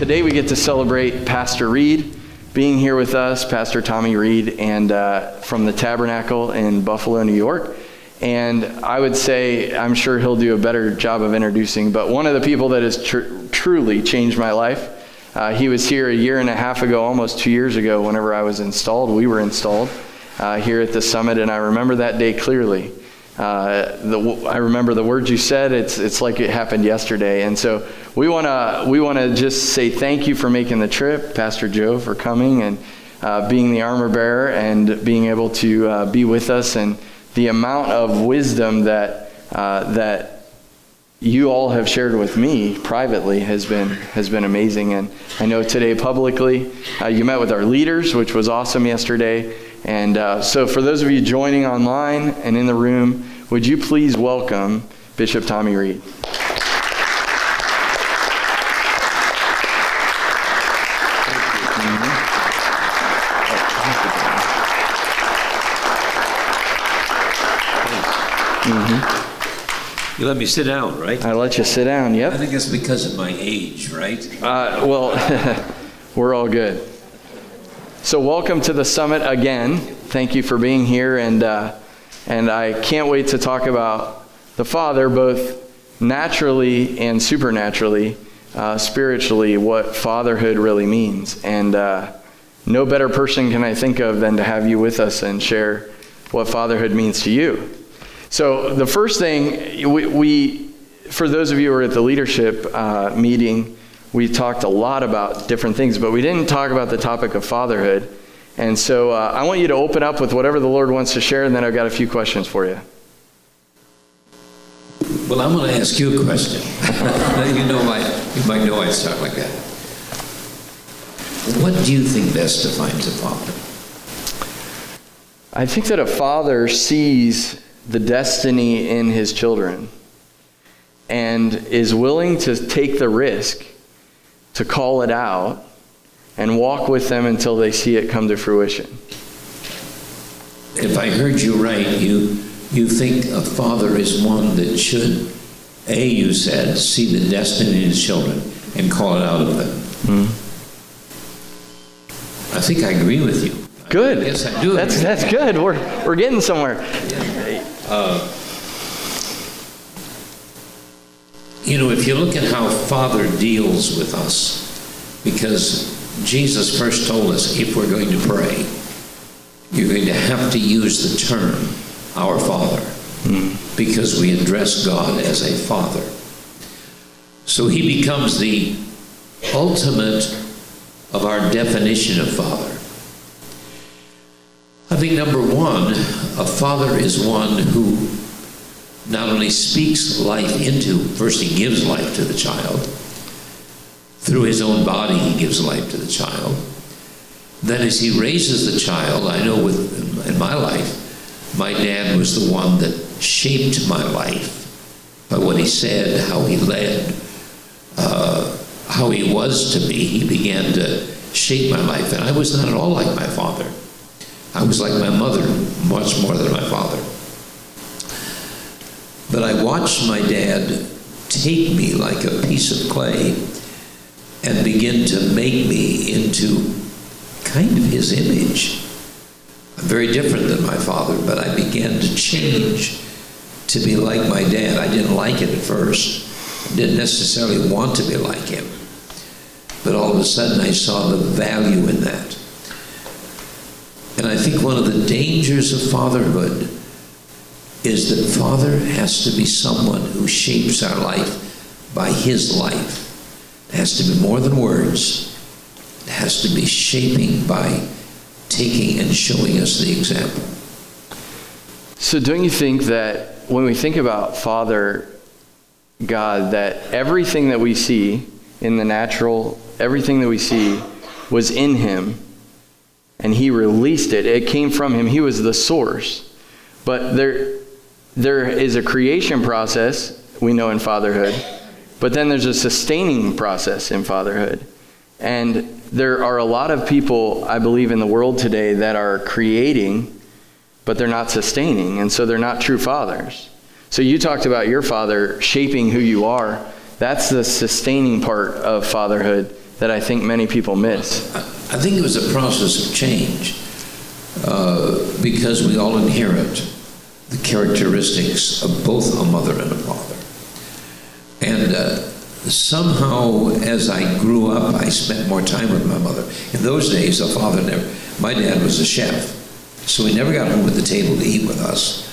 Today we get to celebrate Pastor Reid being here with us, Pastor Tommy Reid, and uh, from the Tabernacle in Buffalo, New York. And I would say, I'm sure he'll do a better job of introducing, but one of the people that has tr- truly changed my life. Uh, he was here a year and a half ago, almost two years ago, whenever I was installed. We were installed uh, here at the summit, and I remember that day clearly. Uh, the, I remember the words you said. It's it's like it happened yesterday, and so we want to we want to just say thank you for making the trip, Pastor Joe, for coming and uh, being the armor bearer and being able to uh, be with us, and the amount of wisdom that uh, that you all have shared with me privately has been has been amazing. And I know today publicly, uh, you met with our leaders, which was awesome yesterday. And uh, so, for those of you joining online and in the room, would you please welcome Bishop Tommy Reid? You let me sit down, right? I let you sit down. Yep. I think it's because of my age, right? Uh, well, we're all good. So, welcome to the summit again. Thank you for being here, and uh, and I can't wait to talk about the Father, both naturally and supernaturally, uh, spiritually, what fatherhood really means. And uh, no better person can I think of than to have you with us and share what fatherhood means to you. So, the first thing we, we for those of you who are at the leadership uh, meeting, we talked a lot about different things, but we didn't talk about the topic of fatherhood. And so uh, I want you to open up with whatever the Lord wants to share, and then I've got a few questions for you. Well, I'm going to ask you a question. you know, I, you might know I'd start like that. What do you think best defines a father? I think that a father sees the destiny in his children and is willing to take the risk to call it out and walk with them until they see it come to fruition. If I heard you right, you you think a father is one that should, a you said, see the destiny in his children and call it out of them. Hmm. I think I agree with you. Good. Yes, I do. That's, that's good. We're, we're getting somewhere. Uh, you know, if you look at how Father deals with us, because Jesus first told us if we're going to pray, you're going to have to use the term our Father, hmm. because we address God as a Father. So he becomes the ultimate of our definition of Father. I think number one, a father is one who not only speaks life into, first he gives life to the child, through his own body he gives life to the child. Then as he raises the child, I know with in my life, my dad was the one that shaped my life by what he said, how he led, uh, how he was to me. He began to shape my life, and I was not at all like my father. I was like my mother, much more than my father. But I watched my dad take me like a piece of clay and begin to make me into kind of his image. I'm very different than my father, but I began to change to be like my dad. I didn't like it at first. I didn't necessarily want to be like him. But all of a sudden I saw the value in that. And I think one of the dangers of fatherhood is that father has to be someone who shapes our life by his life. It has to be more than words. It has to be shaping by taking and showing us the example. So, don't you think that when we think about Father God, that everything that we see in the natural, everything that we see was in him and he released it. It came from him. He was the source. But there there is a creation process we know in fatherhood, but then there's a sustaining process in fatherhood. And there are a lot of people, I believe, in the world today that are creating, but they're not sustaining. And so they're not true fathers. So you talked about your father shaping who you are. That's the sustaining part of fatherhood that I think many people miss. I think it was a process of change uh, because we all inherit the characteristics of both a mother and a father. And uh, somehow, as I grew up, I spent more time with my mother. In those days, a father never, my dad was a chef, so he never got home at the table to eat with us.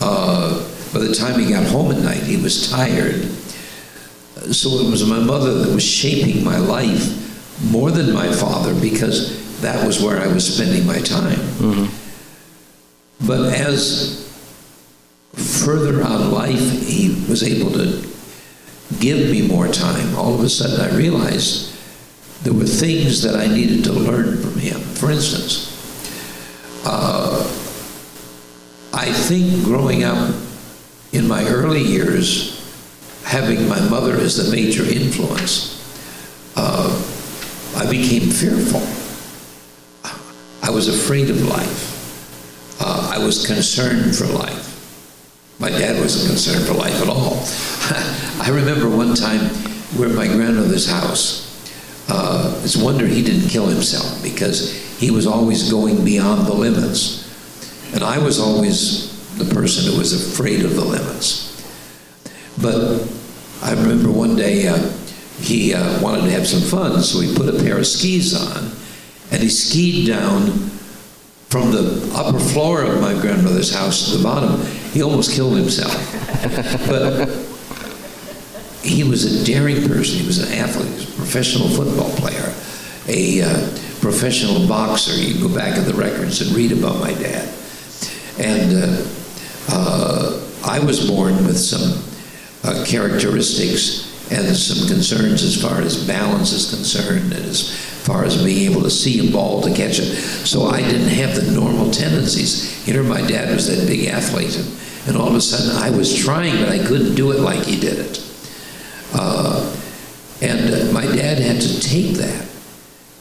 Uh, by the time he got home at night, he was tired. So it was my mother that was shaping my life more than my father because that was where I was spending my time. Mm-hmm. But as further on life he was able to give me more time, all of a sudden I realized there were things that I needed to learn from him. For instance, uh, I think growing up in my early years, having my mother as the major influence, uh, I became fearful. I was afraid of life. Uh, I was concerned for life. My dad wasn't concerned for life at all. I remember one time we're at my grandmother's house. Uh, it's a wonder he didn't kill himself because he was always going beyond the limits. And I was always the person who was afraid of the limits. But I remember one day uh, he uh, wanted to have some fun, so he put a pair of skis on and he skied down from the upper floor of my grandmother's house to the bottom. He almost killed himself. but he was a daring person. He was an athlete, he was a professional football player, a uh, professional boxer. You go back in the records and read about my dad. And uh, uh, I was born with some uh, characteristics and some concerns as far as balance is concerned and as far as being able to see a ball to catch it. So I didn't have the normal tendencies. You know, my dad was that big athlete, and, and all of a sudden I was trying, but I couldn't do it like he did it. Uh, and uh, my dad had to take that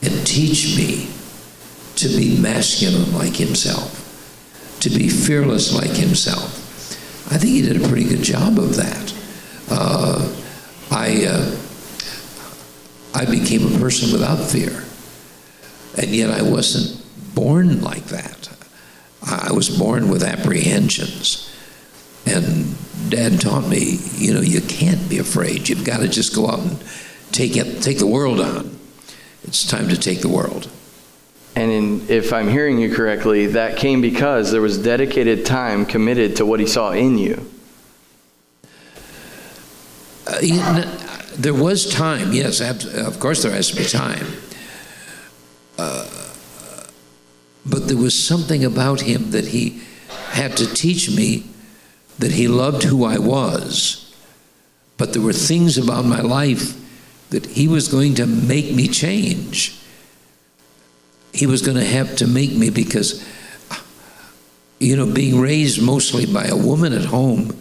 and teach me to be masculine like himself, to be fearless like himself. I think he did a pretty good job of that. Uh, I, uh, I became a person without fear. And yet I wasn't born like that. I was born with apprehensions. And Dad taught me, you know, you can't be afraid. You've got to just go out and take it, take the world on. It's time to take the world. And in, if I'm hearing you correctly, that came because there was dedicated time committed to what he saw in you. Uh, there was time, yes, of course there has to be time. Uh, but there was something about him that he had to teach me that he loved who I was, but there were things about my life that he was going to make me change. He was going to have to make me because, you know, being raised mostly by a woman at home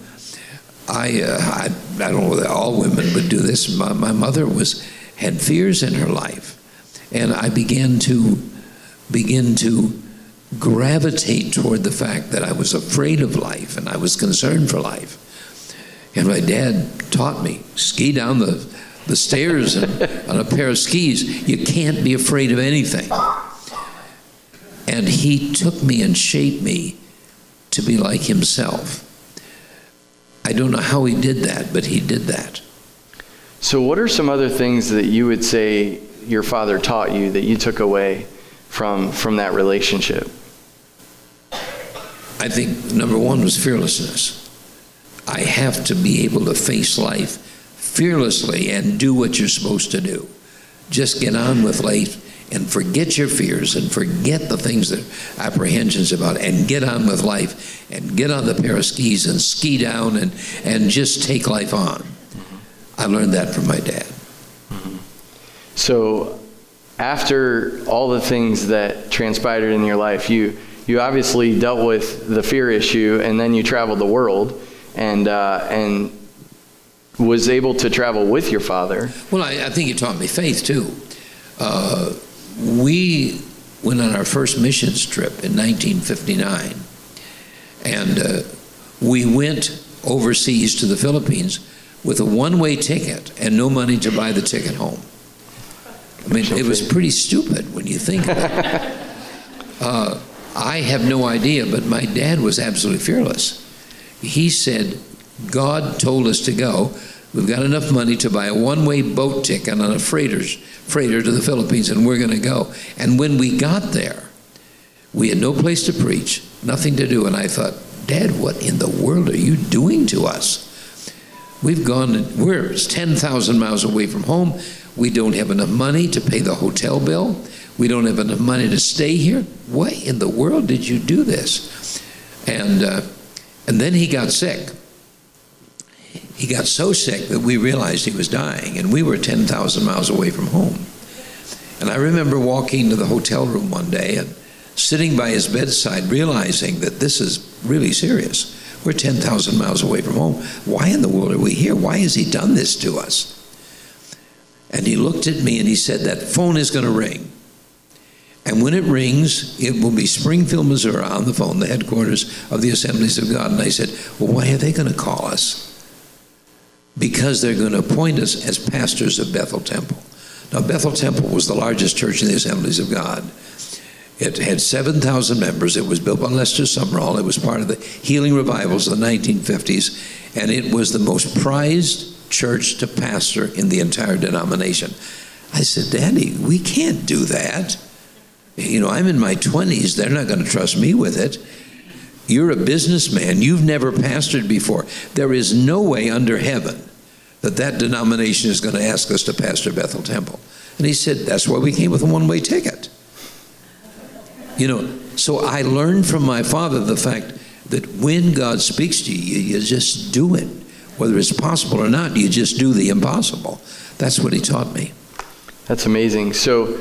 I, uh, I, I don't know that all women would do this. My, my mother was had fears in her life, and I began to begin to gravitate toward the fact that I was afraid of life and I was concerned for life. And my dad taught me ski down the, the stairs and, on a pair of skis. You can't be afraid of anything. And he took me and shaped me to be like himself. I don't know how he did that, but he did that. So, what are some other things that you would say your father taught you that you took away from, from that relationship? I think number one was fearlessness. I have to be able to face life fearlessly and do what you're supposed to do. Just get on with life and forget your fears and forget the things that apprehensions about and get on with life and get on the pair of skis and ski down and, and just take life on. I learned that from my dad. So, after all the things that transpired in your life, you you obviously dealt with the fear issue, and then you traveled the world, and uh, and was able to travel with your father. Well, I, I think he taught me faith too. Uh, we went on our first missions trip in 1959, and uh, we went overseas to the Philippines with a one-way ticket and no money to buy the ticket home. I mean, it was pretty stupid when you think of it. Uh, I have no idea, but my dad was absolutely fearless. He said, God told us to go. We've got enough money to buy a one way boat ticket on a freighter's, freighter to the Philippines, and we're going to go. And when we got there, we had no place to preach, nothing to do. And I thought, Dad, what in the world are you doing to us? We've gone, we're 10,000 miles away from home. We don't have enough money to pay the hotel bill. We don't have enough money to stay here. Why in the world did you do this? And, uh, and then he got sick. He got so sick that we realized he was dying, and we were 10,000 miles away from home. And I remember walking to the hotel room one day and sitting by his bedside, realizing that this is really serious. We're 10,000 miles away from home. Why in the world are we here? Why has he done this to us? And he looked at me and he said, That phone is going to ring. And when it rings, it will be Springfield, Missouri on the phone, the headquarters of the Assemblies of God. And I said, Well, why are they going to call us? Because they're going to appoint us as pastors of Bethel Temple. Now, Bethel Temple was the largest church in the Assemblies of God. It had 7,000 members. It was built by Lester Sumrall. It was part of the healing revivals of the 1950s. And it was the most prized church to pastor in the entire denomination. I said, Daddy, we can't do that. You know, I'm in my 20s. They're not going to trust me with it. You're a businessman. You've never pastored before. There is no way under heaven that that denomination is going to ask us to pastor Bethel Temple. And he said, That's why we came with a one way ticket. You know, so I learned from my father the fact that when God speaks to you, you just do it. Whether it's possible or not, you just do the impossible. That's what he taught me. That's amazing. So,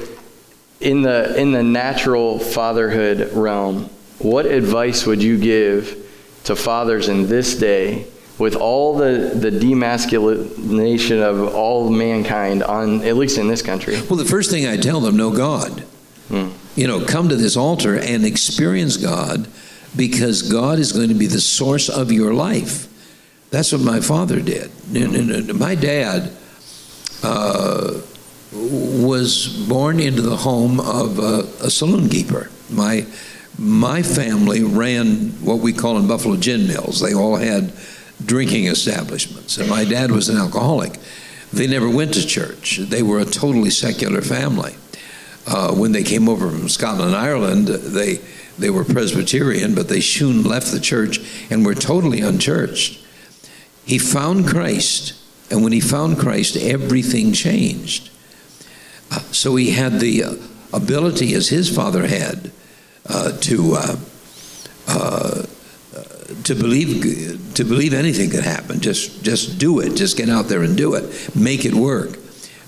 in the in the natural fatherhood realm, what advice would you give to fathers in this day with all the, the demasculination of all mankind on at least in this country? Well, the first thing I tell them, know God. Hmm. You know, come to this altar and experience God because God is going to be the source of your life. That's what my father did. My dad uh, was born into the home of a, a saloon keeper. My my family ran what we call in Buffalo gin mills. They all had drinking establishments, and my dad was an alcoholic. They never went to church. They were a totally secular family. Uh, when they came over from Scotland and Ireland, they they were Presbyterian, but they soon left the church and were totally unchurched. He found Christ, and when he found Christ, everything changed. Uh, so he had the uh, ability, as his father had, to uh, uh, to believe to believe anything could happen. Just just do it. Just get out there and do it. Make it work.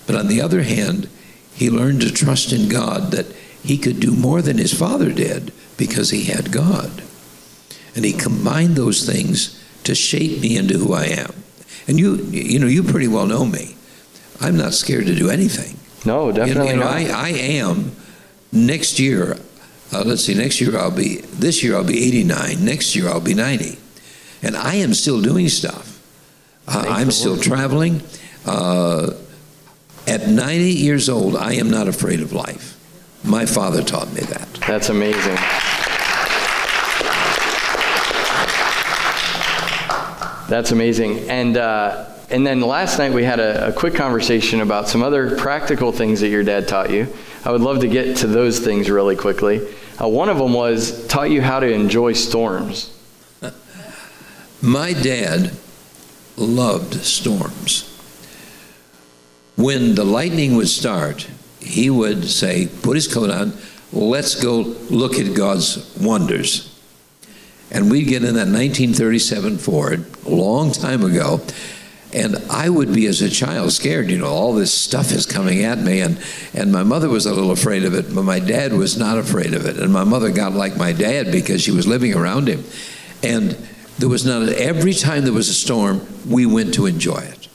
But on the other hand, he learned to trust in God that he could do more than his father did because he had God. And he combined those things to shape me into who I am. And you you know you pretty well know me. I'm not scared to do anything. No, definitely you know, not. I, I am next year. Uh, let's see. Next year I'll be. This year I'll be 89. Next year I'll be 90, and I am still doing stuff. Uh, I'm still traveling. Uh, at 90 years old, I am not afraid of life. My father taught me that. That's amazing. That's amazing. And uh, and then last night we had a, a, quick conversation about some other practical things that your dad taught you. I would love to get to those things really quickly. Uh, one of them was taught you how to enjoy storms. My dad loved storms. When the lightning would start, he would say, put his coat on, let's go look at God's wonders. And we'd get in that 1937 Ford, a long time ago, And I would be, as a child, scared. You know, all this stuff is coming at me. And, and my mother was a little afraid of it, but my dad was not afraid of it. And my mother got like my dad because she was living around him. And there was not, every time there was a storm, we went to enjoy it.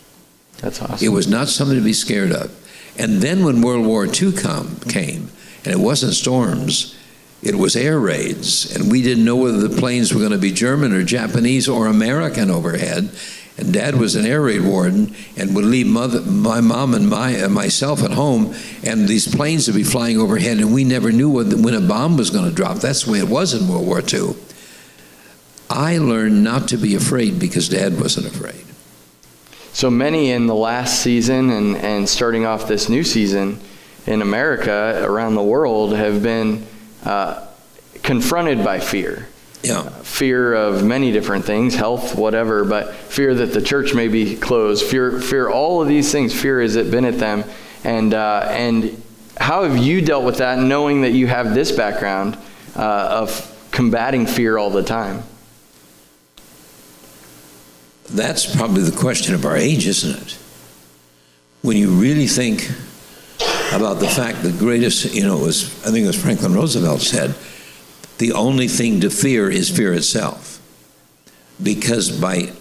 That's awesome. It was not something to be scared of. And then when World War II come, came, and it wasn't storms, it was air raids, and we didn't know whether the planes were going to be German or Japanese or American overhead. And Dad was an air raid warden and would leave mother, my mom and my, uh, myself at home, and these planes would be flying overhead, and we never knew what, when a bomb was going to drop. That's the way it was in World War II. I learned not to be afraid because Dad wasn't afraid. So many in the last season and, and starting off this new season in America, around the world, have been uh, confronted by fear. Yeah. Fear of many different things, health, whatever, but fear that the church may be closed, fear, fear all of these things, fear has it been at them. And, uh, and how have you dealt with that, knowing that you have this background uh, of combating fear all the time? That's probably the question of our age, isn't it? When you really think about the fact the greatest, you know, it was, I think it was Franklin Roosevelt said, the only thing to fear is fear itself. Because by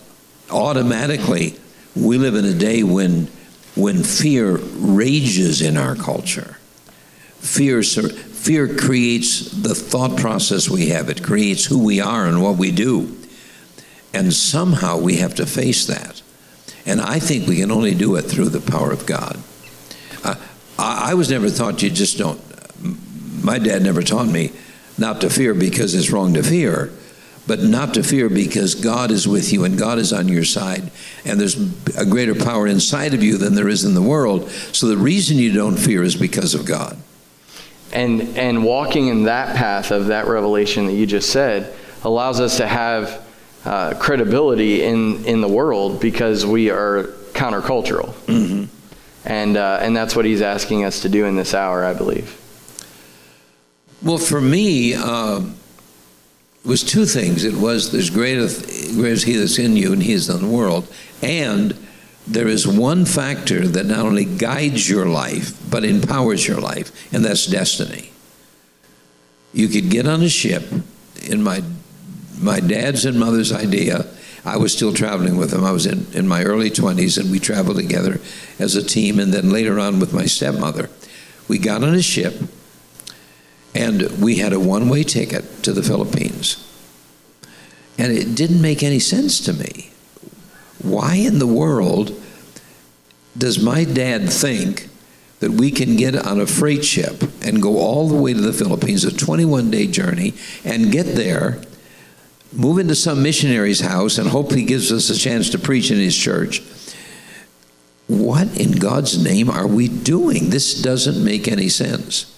automatically, we live in a day when, when fear rages in our culture. Fear, fear creates the thought process we have, it creates who we are and what we do. And somehow we have to face that. And I think we can only do it through the power of God. Uh, I, I was never taught you just don't. My dad never taught me not to fear because it's wrong to fear, but not to fear because God is with you and God is on your side. And there's a greater power inside of you than there is in the world. So the reason you don't fear is because of God. And, and walking in that path of that revelation that you just said allows us to have uh, credibility in, in the world because we are countercultural. Mm-hmm. And, uh, and that's what he's asking us to do in this hour, I believe. Well, for me, uh, it was two things. It was there's greater, greater is he that's in you and he is in the world. And there is one factor that not only guides your life, but empowers your life, and that's destiny. You could get on a ship in my my dad's and mother's idea. I was still traveling with them. I was in, in my early 20s, and we traveled together as a team. And then later on with my stepmother, we got on a ship, and we had a one way ticket to the Philippines. And it didn't make any sense to me. Why in the world does my dad think that we can get on a freight ship and go all the way to the Philippines, a 21 day journey, and get there move into some missionary's house and hope he gives us a chance to preach in his church. What in God's name are we doing? This doesn't make any sense.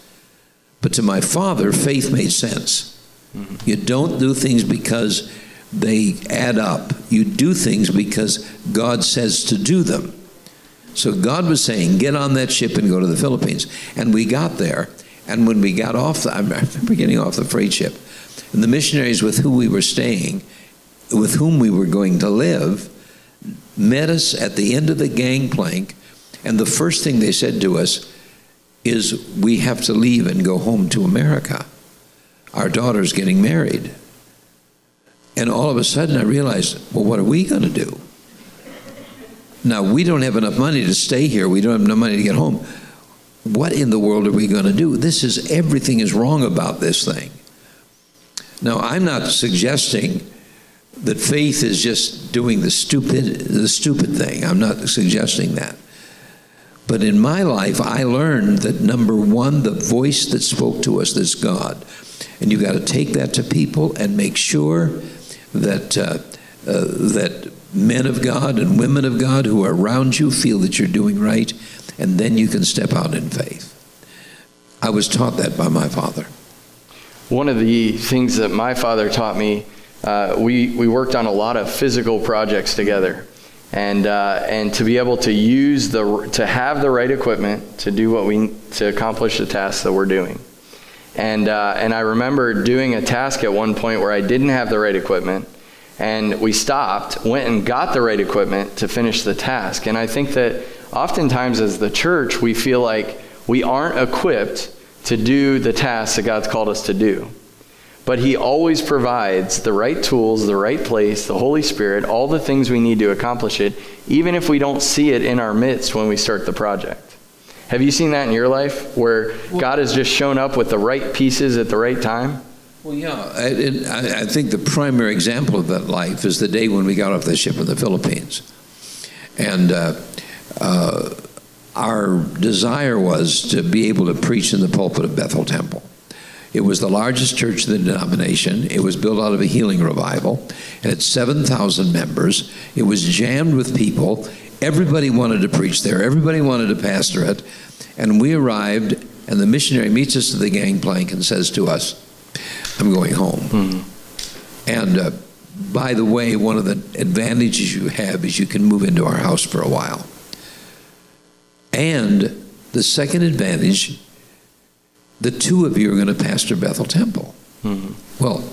But to my father, faith made sense. Mm-hmm. You don't do things because they add up. You do things because God says to do them. So God was saying, get on that ship and go to the Philippines. And we got there. And when we got off, the, I remember getting off the freight ship and the missionaries with whom we were staying, with whom we were going to live, met us at the end of the gangplank. And the first thing they said to us is, We have to leave and go home to America. Our daughter's getting married. And all of a sudden I realized, well, what are we going to do? Now, we don't have enough money to stay here. We don't have enough money to get home. What in the world are we going to do? This is everything is wrong about this thing. Now, I'm not suggesting that faith is just doing the stupid, the stupid thing. I'm not suggesting that. But in my life, I learned that number one, the voice that spoke to us is God. And you got to take that to people and make sure that, uh, uh, that men of God and women of God who are around you feel that you're doing right, and then you can step out in faith. I was taught that by my father one of the things that my father taught me, uh, we, we worked on a lot of physical projects together. And, uh, and to be able to use the, to have the right equipment to do what we, to accomplish the task that we're doing. And, uh, and I remember doing a task at one point where I didn't have the right equipment. And we stopped, went and got the right equipment to finish the task. And I think that oftentimes as the church, we feel like we aren't equipped to do the tasks that God's called us to do. But He always provides the right tools, the right place, the Holy Spirit, all the things we need to accomplish it, even if we don't see it in our midst when we start the project. Have you seen that in your life where God has just shown up with the right pieces at the right time? Well, yeah, I, I, think the primary example of that life is the day when we got off the ship in the Philippines. And uh, uh, our desire was to be able to preach in the pulpit of Bethel Temple. It was the largest church in the denomination. It was built out of a healing revival. It had 7,000 members. It was jammed with people. Everybody wanted to preach there, everybody wanted to pastor it. And we arrived, and the missionary meets us at the gangplank and says to us, I'm going home. Mm-hmm. And uh, by the way, one of the advantages you have is you can move into our house for a while. And the second advantage, the two of you are going to pastor Bethel Temple. Mm-hmm. Well,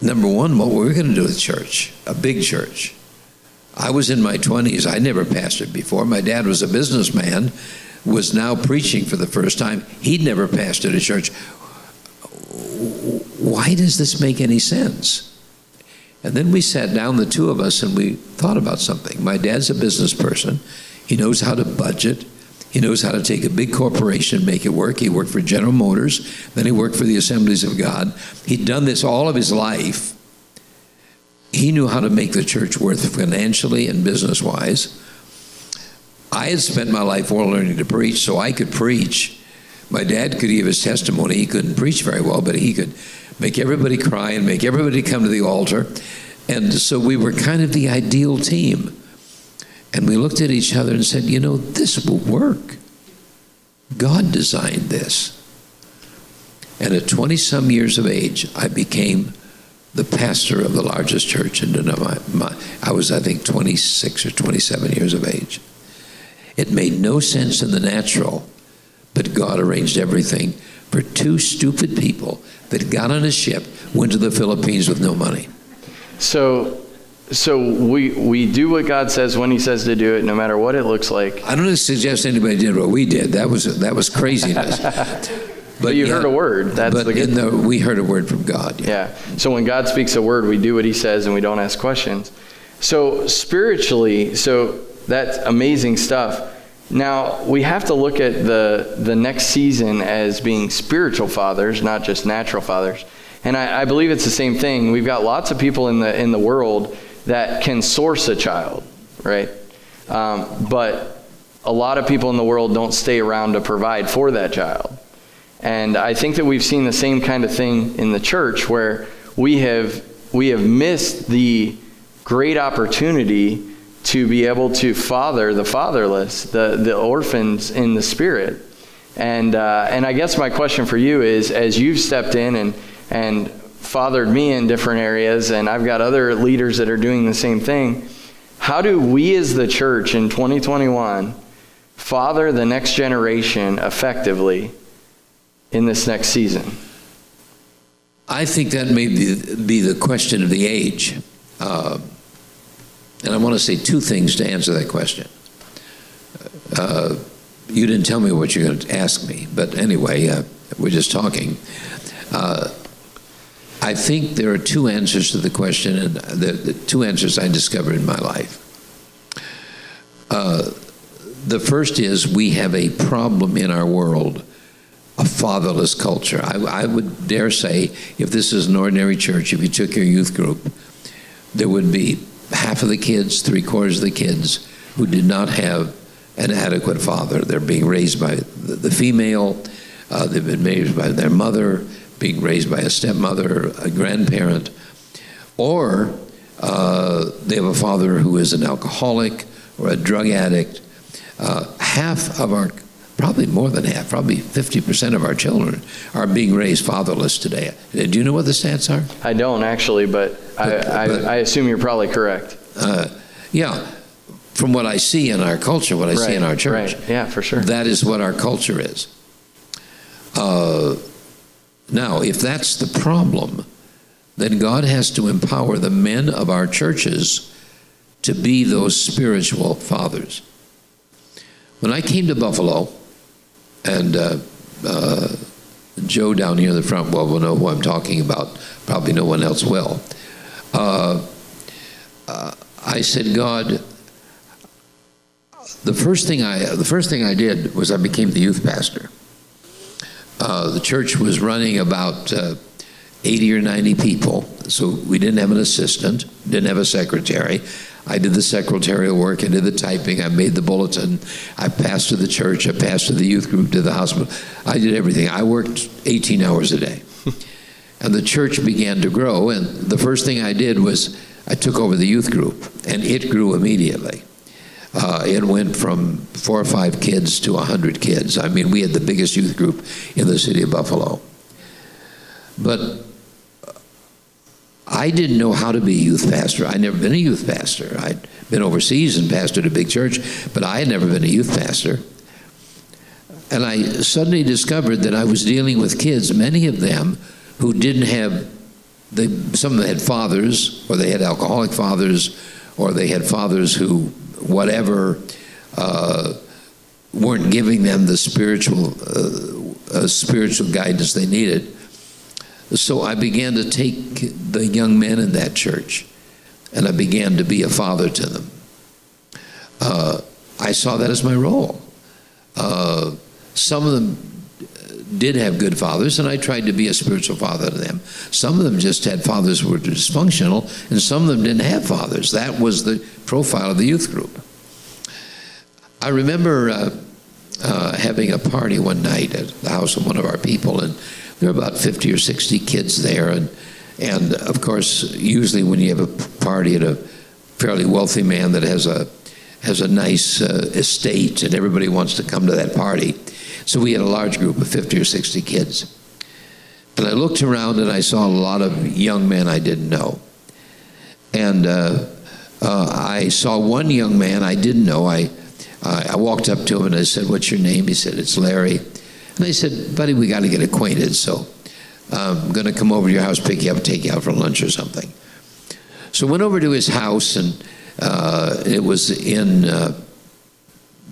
number one, what were we're going to do with church, a big church. I was in my 20s. I never pastored before. My dad was a businessman, was now preaching for the first time. He'd never pastored a church why does this make any sense? And then we sat down, the two of us, and we thought about something. My dad's a business person. He knows how to budget. He knows how to take a big corporation, make it work. He worked for General Motors, then he worked for the Assemblies of God. He'd done this all of his life. He knew how to make the church worth financially and business wise. I had spent my life all learning to preach, so I could preach my dad could give his testimony. He couldn't preach very well, but he could make everybody cry and make everybody come to the altar. And so we were kind of the ideal team. And we looked at each other and said, you know, this will work. God designed this. And at 20 some years of age, I became the pastor of the largest church in Denver. I was, I think, 26 or 27 years of age. It made no sense in the natural but God arranged everything for two stupid people that got on a ship, went to the Philippines with no money. So, so we we do what God says when He says to do it, no matter what it looks like. I don't suggest anybody did what we did. That was that was craziness. but, but, you heard a word. That's but the good. The, we heard a word from God. Yeah. yeah. So when God speaks a word, we do what He says, and we don't ask questions. So spiritually, so that's amazing stuff. Now, we have to look at the, the next season as being spiritual fathers, not just natural fathers. And I, I, believe it's the same thing. We've got lots of people in the, in the world that can source a child, right? Um, but a lot of people in the world don't stay around to provide for that child. And I think that we've seen the same kind of thing in the church where we have, we have missed the great opportunity to be able to father the fatherless, the, the orphans in the spirit. And, uh, and I guess my question for you is as you've stepped in and, and fathered me in different areas, and I've got other leaders that are doing the same thing, how do we as the church in 2021 father the next generation effectively in this next season? I think that may be, the question of the age. Uh, and I want to say two things to answer that question. Uh, you didn't tell me what you're going to ask me, but anyway, uh, we're just talking. Uh, I think there are two answers to the question, and the, the two answers I discovered in my life. Uh, the first is we have a problem in our world, a fatherless culture. I, I would dare say, if this is an ordinary church, if you took your youth group, there would be half of the kids, three quarters of the kids, who did not have an adequate father. They're being raised by the female, uh, they've been raised by their mother, being raised by a stepmother, a grandparent, or uh, they have a father who is an alcoholic or a drug addict. Uh, half of our, probably more than half, probably 50% of our children are being raised fatherless today. Do you know what the stats are? I don't actually, but but, I, but, I, assume you're probably correct. Uh, yeah, from what I see in our culture, what I right, see in our church. Right. Yeah, for sure. That is what our culture is. Now, if that's the problem, then God has to empower the men of our churches to be those spiritual fathers. When I came to Buffalo, and uh, uh, Joe down here in the front well will know who I'm talking about, probably no one else will. Uh, uh I said, God, the first thing I the first thing I did was I became the youth pastor. Uh, the church was running about uh, 80 or 90 people, so we didn't have an assistant, didn't have a secretary. I did the secretarial work, I did the typing, I made the bulletin, I passed to the church, I passed to the youth group, to the hospital. I did everything. I worked 18 hours a day. and the church began to grow, and the first thing I did was I took over the youth group, and it grew immediately. Uh, it went from four or five kids to 100 kids. I mean, we had the biggest youth group in the city of Buffalo. But I didn't know how to be a youth pastor. I'd never been a youth pastor. I'd been overseas and pastored a big church, but I had never been a youth pastor. And I suddenly discovered that I was dealing with kids, many of them who didn't have, they, some of them had fathers, or they had alcoholic fathers, or they had fathers who, whatever, uh, weren't giving them the spiritual, uh, uh, spiritual guidance they needed. So I began to take the young men in that church and I began to be a father to them. Uh, I saw that as my role. Uh, some of them did have good fathers, and I tried to be a spiritual father to them. Some of them just had fathers who were dysfunctional, and some of them didn't have fathers. That was the profile of the youth group. I remember uh, uh, having a party one night at the house of one of our people, and there were about 50 or 60 kids there. And, and of course, usually when you have a party at a fairly wealthy man that has a, has a nice uh, estate and everybody wants to come to that party. So we had a large group of 50 or 60 kids. And I looked around and I saw a lot of young men I didn't know. And uh, uh, I saw one young man I didn't know. I, I walked up to him and I said, What's your name? He said, It's Larry. And I said, buddy, we got to get acquainted, so I'm going to come over to your house, pick you up, take you out for lunch or something. So went over to his house, and uh, it was in, uh,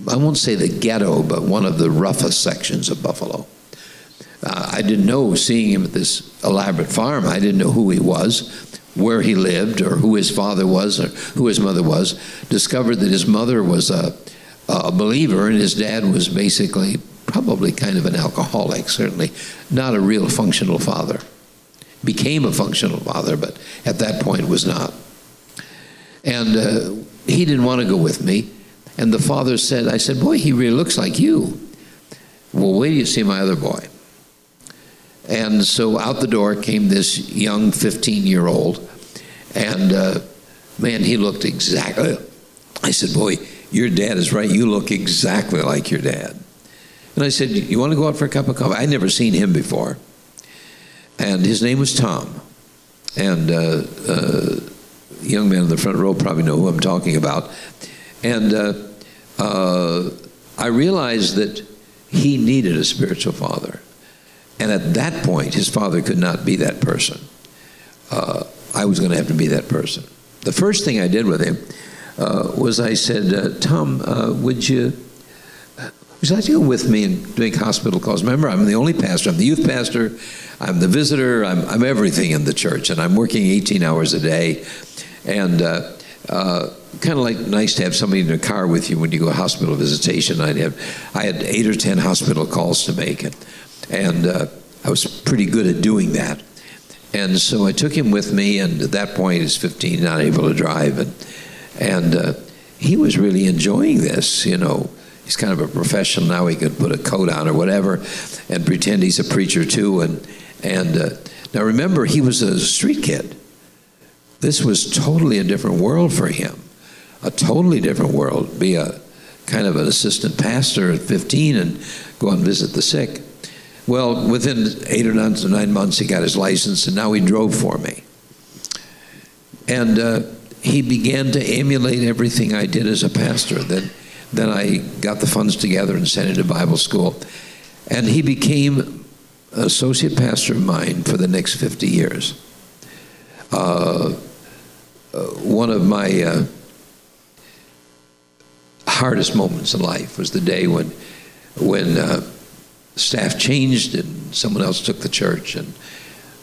I won't say the ghetto, but one of the roughest sections of Buffalo. Uh, I didn't know, seeing him at this elaborate farm, I didn't know who he was, where he lived, or who his father was, or who his mother was. Discovered that his mother was a, a believer, and his dad was basically probably kind of an alcoholic, certainly not a real functional father. Became a functional father, but at that point was not. And uh, he didn't want to go with me. And the father said, I said, Boy, he really looks like you. Well, wait till you see my other boy. And so out the door came this young 15 year old. And uh, man, he looked exactly. I said, Boy, your dad is right. You look exactly like your dad. And I said, You want to go out for a cup of coffee? I'd never seen him before. And his name was Tom. And uh, uh, young man in the front row probably know who I'm talking about. And uh, uh, I realized that he needed a spiritual father. And at that point, his father could not be that person. Uh, I was going to have to be that person. The first thing I did with him uh, was I said, Tom, would you would you like to go with me and make hospital calls? Remember, I'm the only pastor. I'm the youth pastor. I'm the visitor. I'm, I'm everything in the church, and I'm working 18 hours a day. And uh, kind of like nice to have somebody in a car with you when you go hospital visitation. I'd have, I had eight or 10 hospital calls to make, and, and uh, I was pretty good at doing that. And so I took him with me, and at that point, he's 15, not able to drive, and and uh, he was really enjoying this, you know he's kind of a professional now. He could put a coat on or whatever, and pretend he's a preacher too. And and uh, now remember, he was a street kid. This was totally a different world for him, a totally different world. Be a kind of an assistant pastor at 15 and go and visit the sick. Well, within eight or nine, months, he got his license, and now he drove for me. And uh, he began to emulate everything I did as a pastor. That then I got the funds together and sent him to Bible school. And he became associate pastor of mine for the next 50 years. Uh, one of my uh, hardest moments in life was the day when, when uh, staff changed and someone else took the church and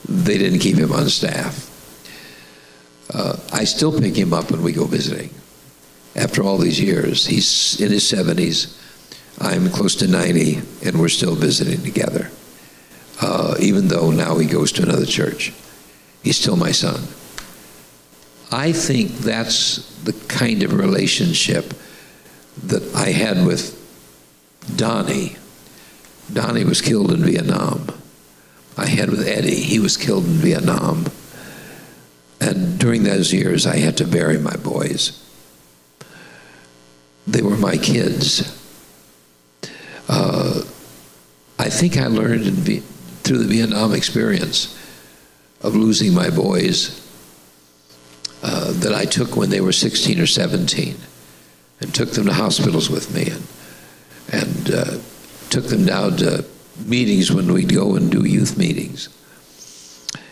they didn't keep him on staff. Uh, I still pick him up when we go visiting. After all these years, he's in his 70s. I'm close to 90, and we're still visiting together. Uh, even though now he goes to another church, he's still my son. I think that's the kind of relationship that I had with Donnie. Donnie was killed in Vietnam. I had with Eddie. He was killed in Vietnam. And during those years, I had to bury my boys. They were my kids. Uh, I think I learned v- through the Vietnam experience of losing my boys uh, that I took when they were 16 or 17 and took them to hospitals with me and, and uh, took them down to meetings when we'd go and do youth meetings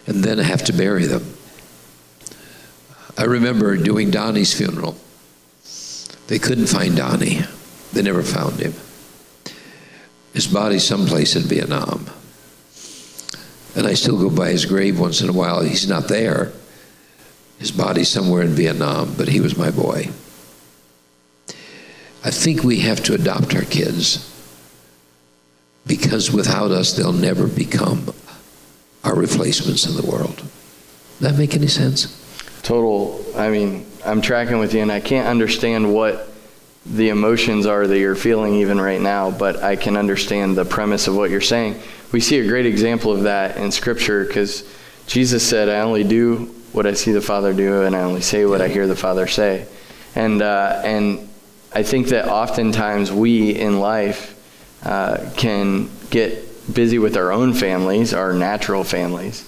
and then have to bury them. I remember doing Donnie's funeral. They couldn't find Donnie. They never found him. His body's someplace in Vietnam. And I still go by his grave once in a while. He's not there. His body's somewhere in Vietnam, but he was my boy. I think we have to adopt our kids because without us, they'll never become our replacements in the world. Does that make any sense? Total, I mean, I'm tracking with you, and I can't understand what the emotions are that you're feeling even right now, but I can understand the premise of what you're saying. We see a great example of that in Scripture because Jesus said, I only do what I see the Father do, and I only say what I hear the Father say. And, uh, and I think that oftentimes we in life uh, can get busy with our own families, our natural families,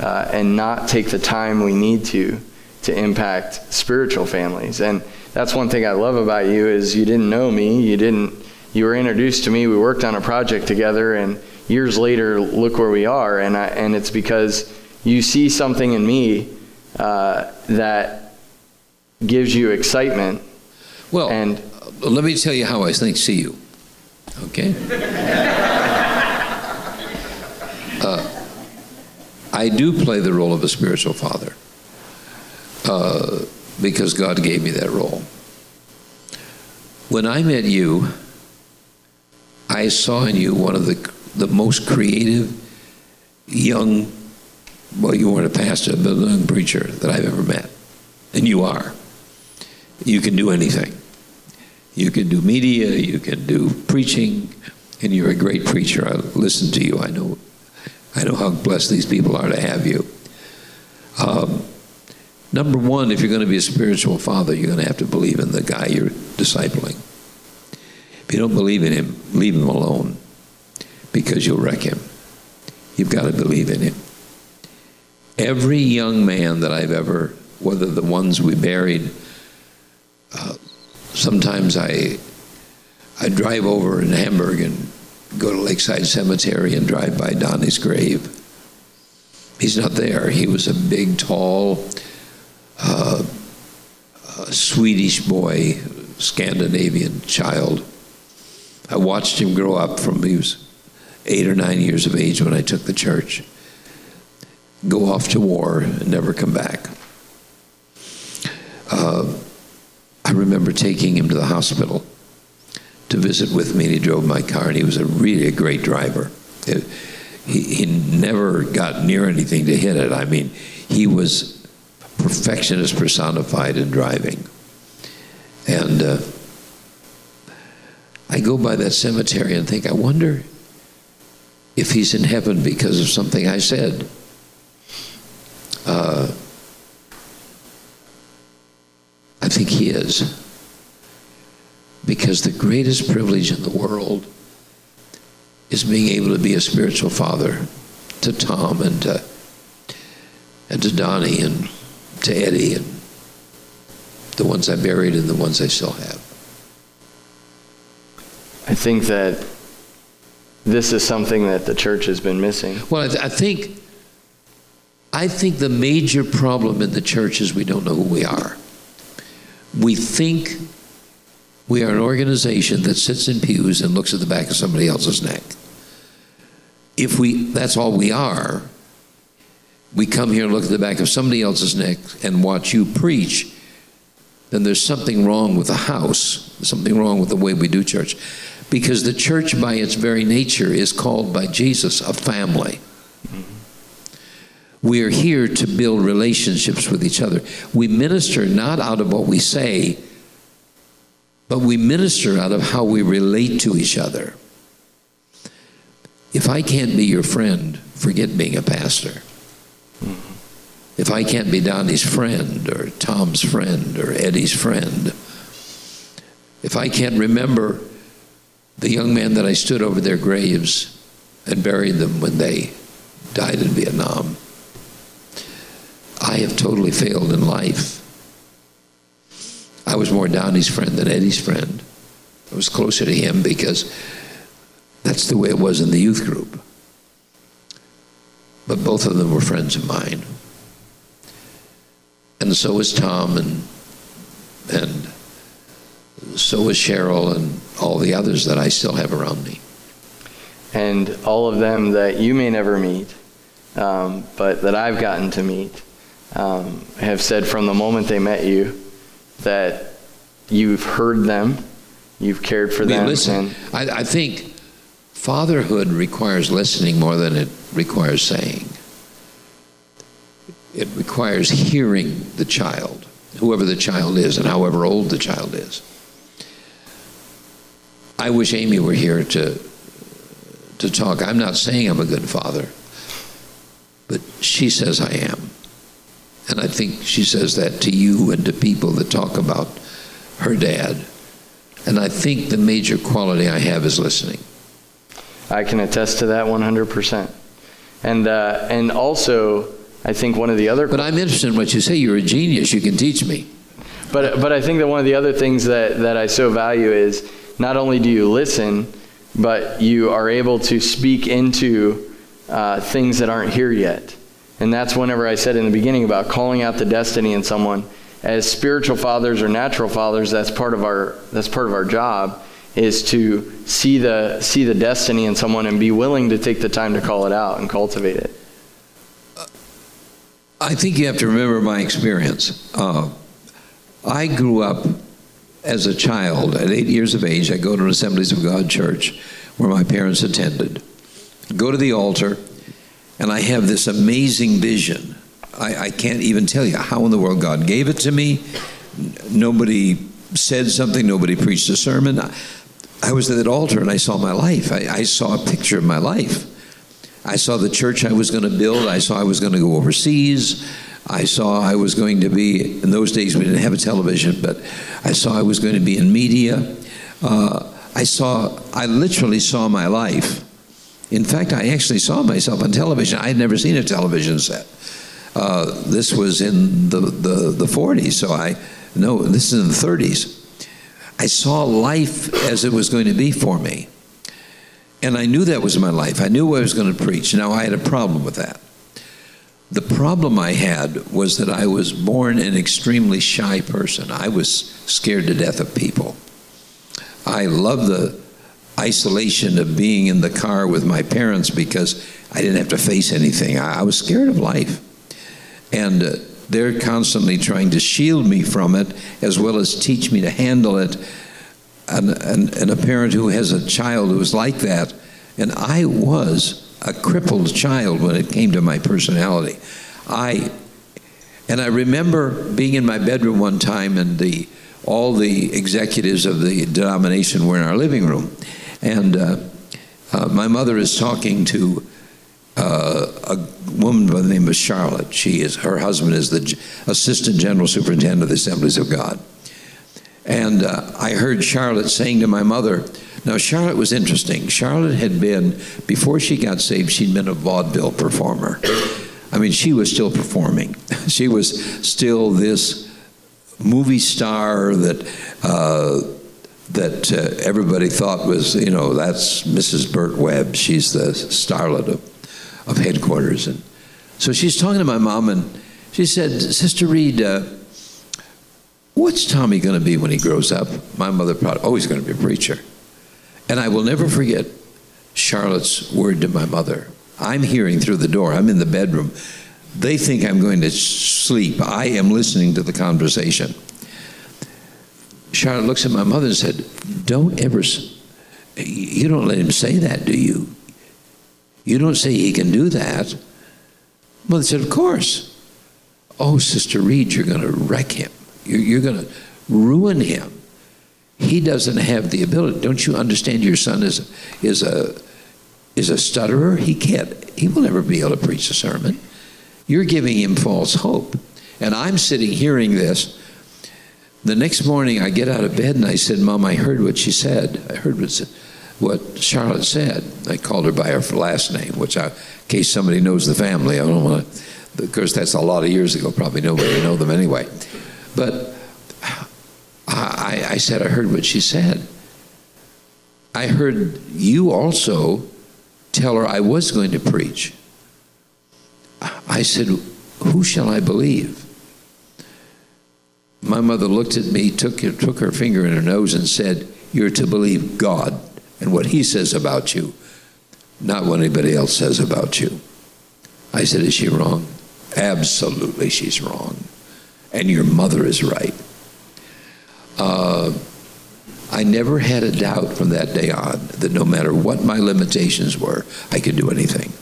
uh, and not take the time we need to to impact spiritual families. And that's one thing I love about you is you didn't know me, you didn't you were introduced to me, we worked on a project together and years later look where we are and I, and it's because you see something in me uh, that gives you excitement. Well, and let me tell you how I think see you. Okay? uh, I do play the role of a spiritual father uh, because God gave me that role. When I met you, I saw in you one of the, the most creative young, well, you weren't a pastor, but a preacher that I've ever met. And you are. You can do anything. You can do media, you can do preaching, and you're a great preacher. I listen to you. I know, I know how blessed these people are to have you. Um, number one, if you're going to be a spiritual father, you're going to have to believe in the guy you're discipling. If you don't believe in him, leave him alone because you'll wreck him. You've got to believe in him. Every young man that I've ever, whether the ones we buried, uh, sometimes I I drive over in Hamburg and go to Lakeside Cemetery and drive by Donnie's grave. He's not there. He was a big, tall, uh, uh, Swedish boy, Scandinavian child. I watched him grow up from he was eight or nine years of age when I took the church, go off to war and never come back. Uh, I remember taking him to the hospital to visit with me, and he drove my car, and he was a really a great driver. It, he, he never got near anything to hit it. I mean, he was perfectionist personified in driving. And uh, I go by that cemetery and think, I wonder if he's in heaven because of something I said. Uh, I think he is. Because the greatest privilege in the world is being able to be a spiritual father to Tom and to, and to Donnie and to Eddie and the ones I buried and the ones I still have. I think that this is something that the church has been missing. Well, I, th- I think I think the major problem in the church is we don't know who we are. We think we are an organization that sits in pews and looks at the back of somebody else's neck. If we that's all we are, we come here and look at the back of somebody else's neck and watch you preach, then there's something wrong with the house, something wrong with the way we do church. Because the church, by its very nature, is called by Jesus a family. Mm-hmm. We are here to build relationships with each other. We minister not out of what we say, but we minister out of how we relate to each other. If I can't be your friend, forget being a pastor. If I can't be Donnie's friend or Tom's friend or Eddie's friend, if I can't remember the young men that I stood over their graves and buried them when they died in Vietnam, I have totally failed in life. I was more Donnie's friend than Eddie's friend. I was closer to him because that's the way it was in the youth group. But both of them were friends of mine. And so was Tom and and so was Cheryl and all the others that I still have around me. And all of them that you may never meet, um, but that I've gotten to meet, um, have said from the moment they met you that you've heard them, you've cared for I mean, them. listen, I, I think fatherhood requires listening more than it requires saying. It requires hearing the child, whoever the child is and however old the child is. I wish Amy were here to to talk. I'm not saying I'm a good father, but she says I am. And I think she says that to you and to people that talk about her dad. And I think the major quality I have is listening. I can attest to that 100%. And, uh, and also, I think one of the other But I'm interested in what you say. You're a genius. You can teach me. But, but I think that one of the other things that, that I so value is not only do you listen, but you are able to speak into uh, things that aren't here yet. And that's whenever I said in the beginning about calling out the destiny in someone. As spiritual fathers or natural fathers, that's part of our that's part of our job is to see the see the destiny in someone and be willing to take the time to call it out and cultivate it. I think you have to remember my experience. Uh, I grew up as a child at eight years of age. I go to an Assemblies of God church where my parents attended. Go to the altar, and I have this amazing vision. I, I can't even tell you how in the world God gave it to me. Nobody said something, nobody preached a sermon. I was at that altar and I saw my life. I, I saw a picture of my life. I saw the church I was going to build. I saw I was going to go overseas. I saw I was going to be, in those days we didn't have a television, but I saw I was going to be in media. Uh, I saw, I literally saw my life. In fact, I actually saw myself on television. I had never seen a television set. Uh, this was in the, the, the 40s, so I, no, this is in the 30s. I saw life as it was going to be for me. And I knew that was my life. I knew what I was going to preach. Now, I had a problem with that. The problem I had was that I was born an extremely shy person. I was scared to death of people. I loved the isolation of being in the car with my parents because I didn't have to face anything. I, I was scared of life. And uh, they're constantly trying to shield me from it as well as teach me to handle it. And, and, and a parent who has a child who is like that, and I was a crippled child when it came to my personality. I and I remember being in my bedroom one time and the all the executives of the denomination were in our living room, and uh, uh, my mother is talking to uh, a woman by the name of Charlotte. She is her husband is the assistant general superintendent of the Assemblies of God, and uh, I heard Charlotte saying to my mother. Now, Charlotte was interesting. Charlotte had been, before she got saved, she'd been a vaudeville performer. I mean, she was still performing. She was still this movie star that uh, that uh, everybody thought was, you know, that's Mrs. Bert Webb. She's the starlet of, of headquarters. And So she's talking to my mom, and she said, Sister Reid, uh, what's Tommy going to be when he grows up? My mother probably, oh, he's going to be a preacher. And I will never forget Charlotte's word to my mother. I'm hearing through the door, I'm in the bedroom. They think I'm going to sleep. I am listening to the conversation. Charlotte looks at my mother and said, Don't ever, you don't let him say that, do you? You don't say he can do that. Mother said, Of course. Oh, Sister Reid, you're going to wreck him. You're, you're going to ruin him. He doesn't have the ability. Don't you understand your son is, is, a, is a stutterer? He can't, he will never be able to preach a sermon. You're giving him false hope. And I'm sitting hearing this. The next morning, I get out of bed and I said, Mom, I heard what she said. I heard what, what Charlotte said. I called her by her last name, which, I, in case somebody knows the family, I don't want to, of course, that's a lot of years ago. Probably nobody know them anyway. But I, I said, I heard what she said. I heard you also tell her I was going to preach. I said, Who shall I believe? My mother looked at me, took, took her finger in her nose, and said, You're to believe God and what He says about you, not what anybody else says about you. I said, Is she wrong? Absolutely, she's wrong. And your mother is right. Uh, I never had a doubt from that day on that no matter what my limitations were, I could do anything.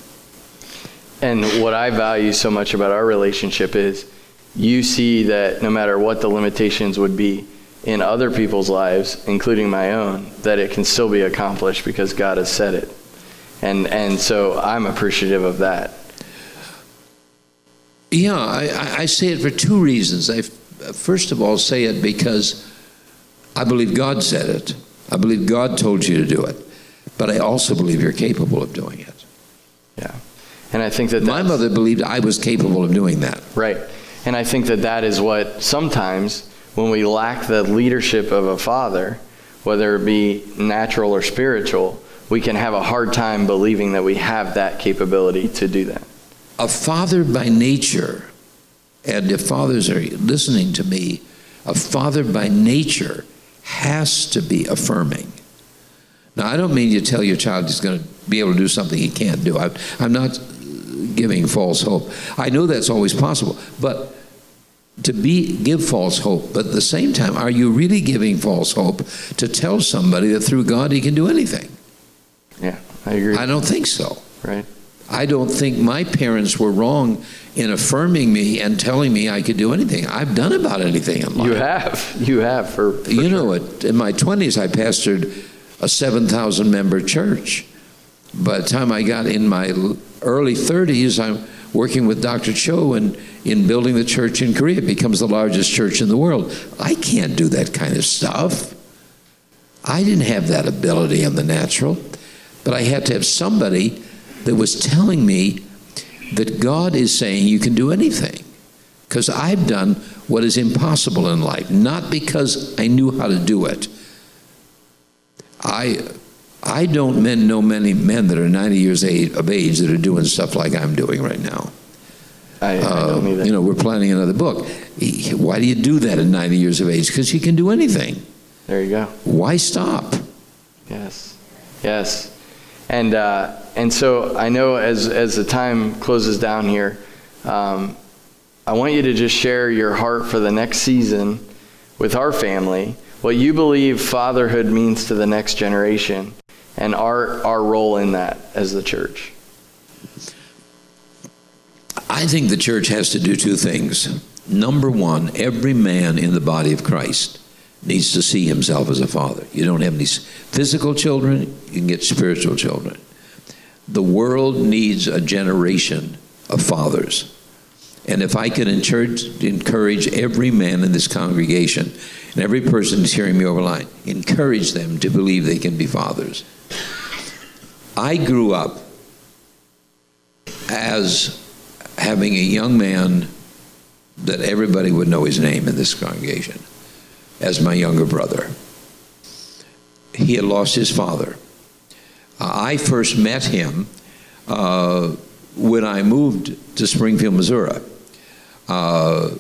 And what I value so much about our relationship is you see that no matter what the limitations would be in other people's lives, including my own, that it can still be accomplished because God has said it. And, and so I'm appreciative of that. Yeah, I, I say it for two reasons. I first of all say it because I believe God said it. I believe God told you to do it. But I also believe you're capable of doing it. Yeah. And I think that my mother believed I was capable of doing that. Right. And I think that that is what sometimes when we lack the leadership of a father, whether it be natural or spiritual, we can have a hard time believing that we have that capability to do that. A father by nature, and if fathers are listening to me, a father by nature has to be affirming. Now, I don't mean you tell your child he's going to be able to do something he can't do. I, I'm not giving false hope. I know that's always possible, but to be give false hope, but at the same time, are you really giving false hope to tell somebody that through God he can do anything? Yeah, I agree. I don't think so. Right. I don't think my parents were wrong in affirming me and telling me I could do anything. I've done about anything in life. You have. You have for, for You sure. know, in my 20s I pastored a 7,000 member church. By the time I got in my early 30s, I'm working with Dr. Cho and in building the church in Korea. It becomes the largest church in the world. I can't do that kind of stuff. I didn't have that ability in the natural, but I had to have somebody that was telling me that God is saying you can do anything. Because I've done what is impossible in life, not because I knew how to do it. I I don't men know many men that are 90 years of age that are doing stuff like I'm doing right now. I, I Uh, don't either. you know, we're planning another book. Why do you do that at 90 years of age? Because you can do anything. There you go. Why stop? Yes, yes, and uh, and so I know as as the time closes down here, um, I want you to just share your heart for the next season with our family, what you believe fatherhood means to the next generation, and our our role in that as the church. I think the church has to do two things. Number one, every man in the body of Christ needs to see himself as a father. You don't have any physical children, you can get spiritual children. The world needs a generation of fathers. And if I could encourage, encourage every man in this congregation and every person who's hearing me over line, encourage them to believe they can be fathers. I grew up as having a young man that everybody would know his name in this congregation as my younger brother. He had lost his father. Uh, I first met him uh, when I moved to Springfield, Missouri. Uh,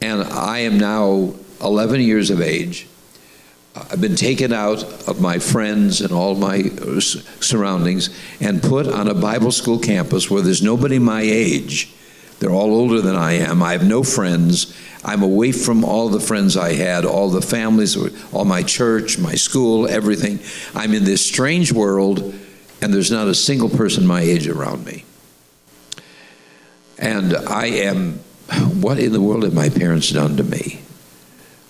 and I am now 11 years of age. I've been taken out of my friends and all my uh, surroundings and put on a Bible school campus where there's nobody my age. They're all older than I am. I have no friends. I'm away from all the friends I had, all the families, all my church, my school, everything. I'm in this strange world, and there's not a single person my age around me. And I am, what in the world have my parents done to me?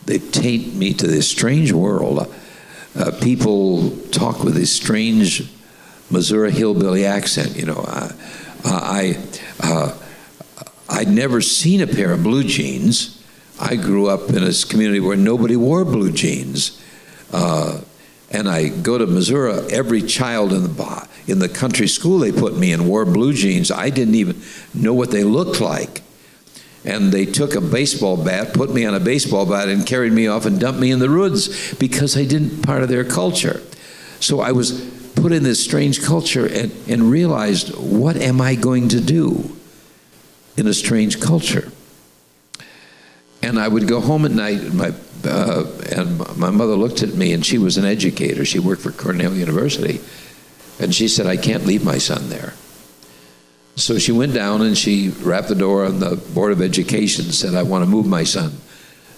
They taint me to this strange world. Uh, people talk with this strange Missouri hillbilly accent. You know, uh, I, uh, I'd never seen a pair of blue jeans. I grew up in a community where nobody wore blue jeans. Uh, and I go to Missouri, every child in the, in the country school they put me in wore blue jeans. I didn't even know what they looked like and they took a baseball bat, put me on a baseball bat, and carried me off and dumped me in the woods because I didn't part of their culture. So I was put in this strange culture and, and realized, what am I going to do in a strange culture? And I would go home at night, and my, uh, and my mother looked at me, and she was an educator. She worked for Cornell University. And she said, I can't leave my son there. So she went down and she rapped the door on the Board of Education and said, I want to move my son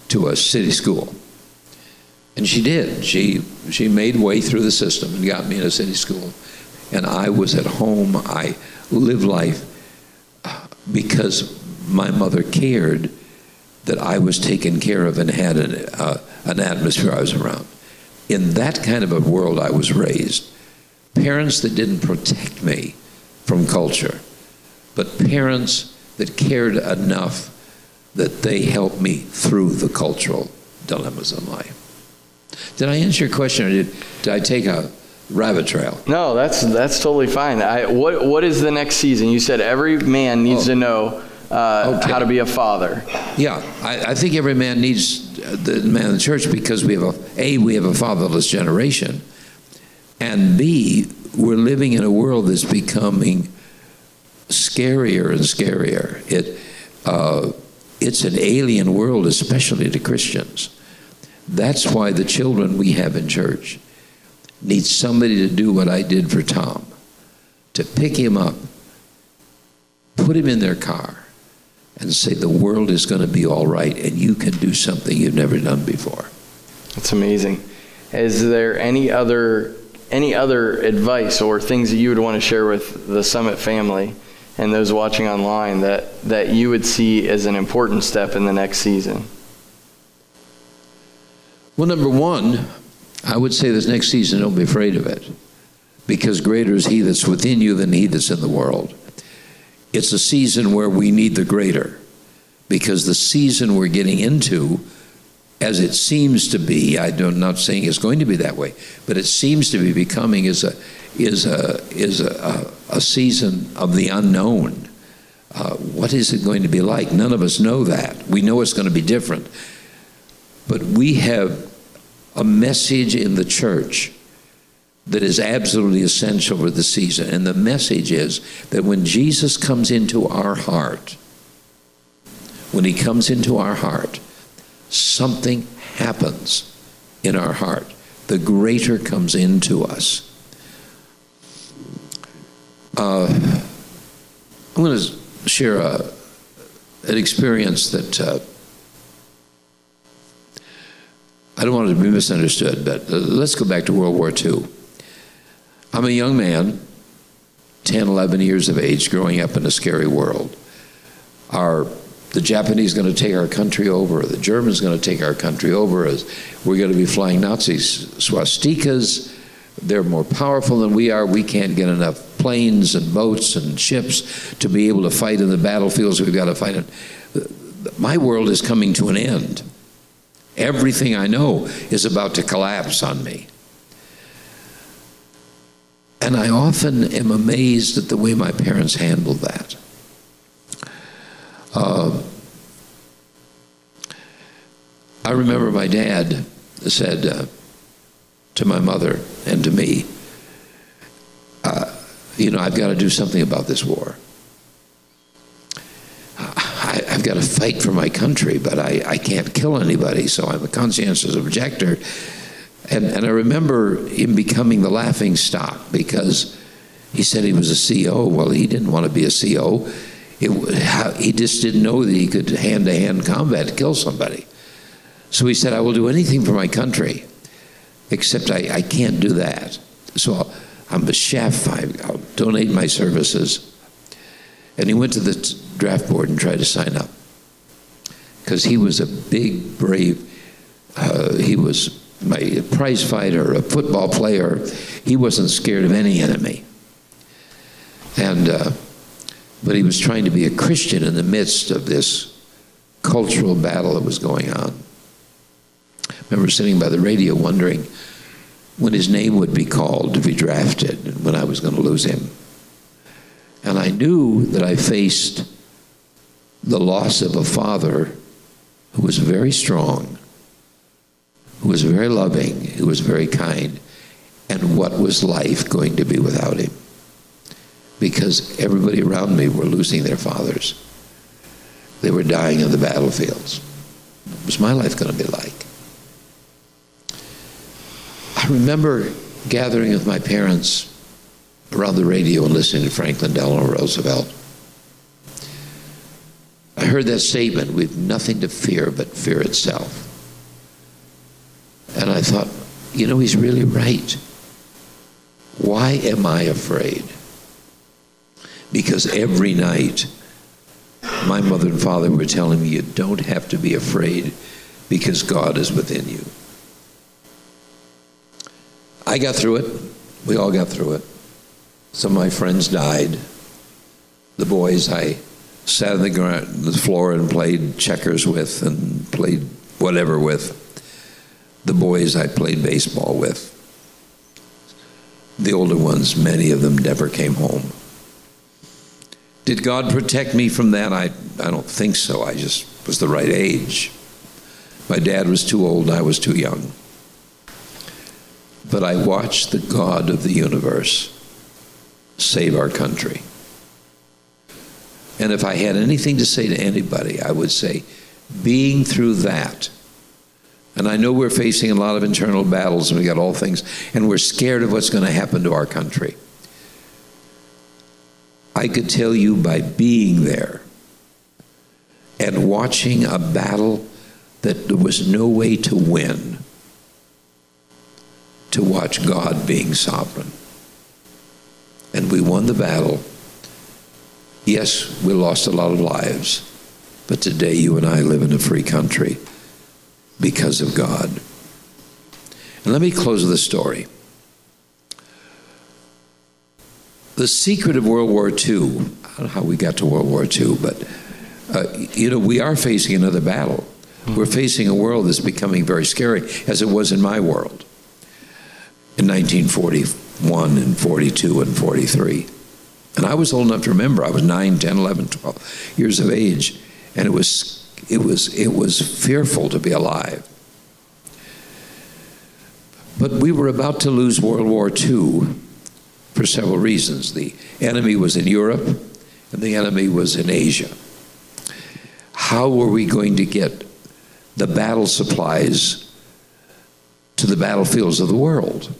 to a city school. And she did. She, she made way through the system and got me in a city school. And I was at home. I lived life uh, because my mother cared that I was taken care of and had an, uh, an atmosphere I was around. In that kind of a world, I was raised. Parents that didn't protect me from culture but parents that cared enough that they helped me through the cultural dilemmas of life. Did I answer your question, or did, did I take a rabbit trail? No, that's that's totally fine. I, what what is the next season? You said every man needs oh. to know uh, okay. how to be a father. Yeah, I, I, think every man needs the man of the church because we have a a we have a fatherless generation, and b we're living in a world that's becoming scarier and scarier. It, uh, it's an alien world, especially to Christians. That's why the children we have in church need somebody to do what I did for Tom to pick him up, put him in their car, and say, The world is going to be all right, and you can do something you've never done before. That's amazing. Is there any other any other advice or things that you would want to share with the Summit family and those watching online that, that you would see as an important step in the next season? Well, number one, I would say this next season, don't be afraid of it, because greater is He that's within you than He that's in the world. It's a season where we need the greater, because the season we're getting into, as it seems to be, I'm not saying it's going to be that way, but it seems to be becoming is a is a is a, a season of the unknown. Uh, what is it going to be like? None of us know that. We know it's going to be different, but we have a message in the church that is absolutely essential for the season, and the message is that when Jesus comes into our heart, when He comes into our heart, something happens in our heart. The greater comes into us. Uh, I'm going to share a, an experience that uh, I don't want to be misunderstood, but uh, let's go back to World War II. I'm a young man, 10, 11 years of age, growing up in a scary world. Are the Japanese going to take our country over? The Germans going to take our country over? We're going to be flying Nazis swastikas they're more powerful than we are. We can't get enough planes and boats and ships to be able to fight in the battlefields we've got to fight in. My world is coming to an end. Everything I know is about to collapse on me. And I often am amazed at the way my parents handled that. Uh, I remember my dad said, uh, to my mother and to me, uh, you know, I've got to do something about this war. I, have got to fight for my country, but I, I can't kill anybody, so I'm a conscientious objector. And, and I remember him becoming the laughing stock because he said he was a CO. Well, he didn't want to be a CO. It, he just didn't know that he could hand to hand combat kill somebody. So he said, I will do anything for my country, except I, I can't do that. So I'll, I'm a chef, I, I'll donate my services. And he went to the draft board and tried to sign up because he was a big, brave, uh, he was a prize fighter, a football player. He wasn't scared of any enemy. And, uh, but he was trying to be a Christian in the midst of this cultural battle that was going on. I remember sitting by the radio wondering when his name would be called to be drafted and when I was going to lose him. And I knew that I faced the loss of a father who was very strong, who was very loving, who was very kind, and what was life going to be without him? Because everybody around me were losing their fathers. They were dying on the battlefields. What was my life going to be like? I remember gathering with my parents around the radio and listening to Franklin Delano Roosevelt. I heard that statement, we've nothing to fear but fear itself. And I thought, you know, he's really right. Why am I afraid? Because every night, my mother and father were telling me, you don't have to be afraid because God is within you. I got through it. We all got through it. Some of my friends died. The boys I sat on the, ground, the floor and played checkers with and played whatever with. The boys I played baseball with. The older ones, many of them never came home. Did God protect me from that? I, I don't think so. I just was the right age. My dad was too old I was too young. But I watched the God of the universe save our country. And if I had anything to say to anybody, I would say, being through that, and I know we're facing a lot of internal battles and we got all things, and we're scared of what's going to happen to our country. I could tell you by being there and watching a battle that there was no way to win, to watch God being sovereign. And we won the battle. Yes, we lost a lot of lives, but today you and I live in a free country because of God. And let me close with a story. The secret of World War II, I don't know how we got to World War II, but uh, you know, we are facing another battle. We're facing a world that's becoming very scary, as it was in my world in 1941 and 42 and 43. And I was old enough to remember. I was 9, 10, 11, 12 years of age, and it was it was it was fearful to be alive. But we were about to lose World War II for several reasons. The enemy was in Europe, and the enemy was in Asia. How were we going to get the battle supplies to the battlefields of the world?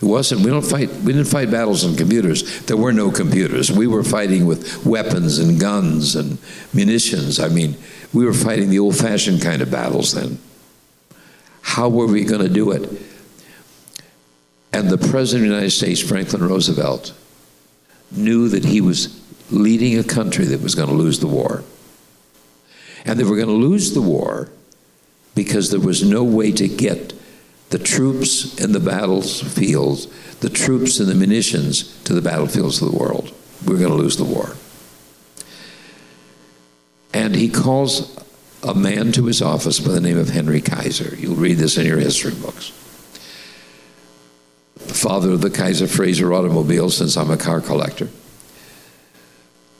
It wasn't. We don't fight. We didn't fight battles on computers. There were no computers. We were fighting with weapons and guns and munitions. I mean, we were fighting the old-fashioned kind of battles then. How were we going to do it? And the President of the United States, Franklin Roosevelt, knew that he was leading a country that was going to lose the war. And they were going to lose the war because there was no way to get the troops in the battlefields, the troops and the munitions to the battlefields of the world. We we're going to lose the war. And he calls a man to his office by the name of Henry Kaiser. You'll read this in your history books. The father of the Kaiser Frazer automobile, since I'm a car collector.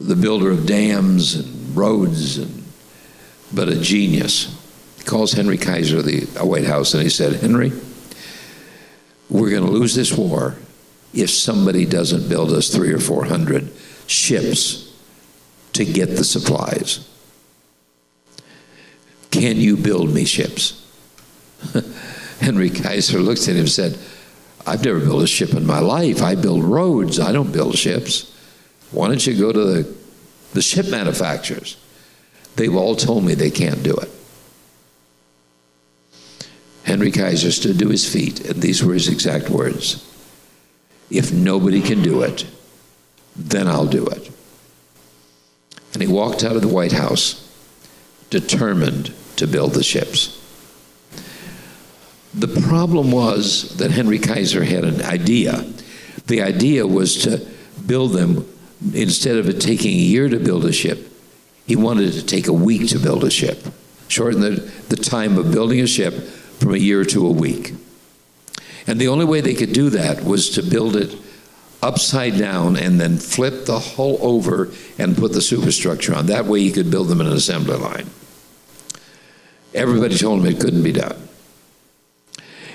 The builder of dams and roads, and, but a genius. Calls Henry Kaiser the White House and he said, Henry, we're going to lose this war if somebody doesn't build us three or four hundred ships to get the supplies. Can you build me ships? Henry Kaiser looked at him and said, I've never built a ship in my life. I build roads, I don't build ships. Why don't you go to the, the ship manufacturers? They've all told me they can't do it. Henry Kaiser stood to his feet, and these were his exact words If nobody can do it, then I'll do it. And he walked out of the White House determined to build the ships. The problem was that Henry Kaiser had an idea. The idea was to build them, instead of it taking a year to build a ship, he wanted it to take a week to build a ship. Shorten the, the time of building a ship from a year to a week. And the only way they could do that was to build it upside down and then flip the hull over and put the superstructure on. That way you could build them in an assembly line. Everybody told him it couldn't be done.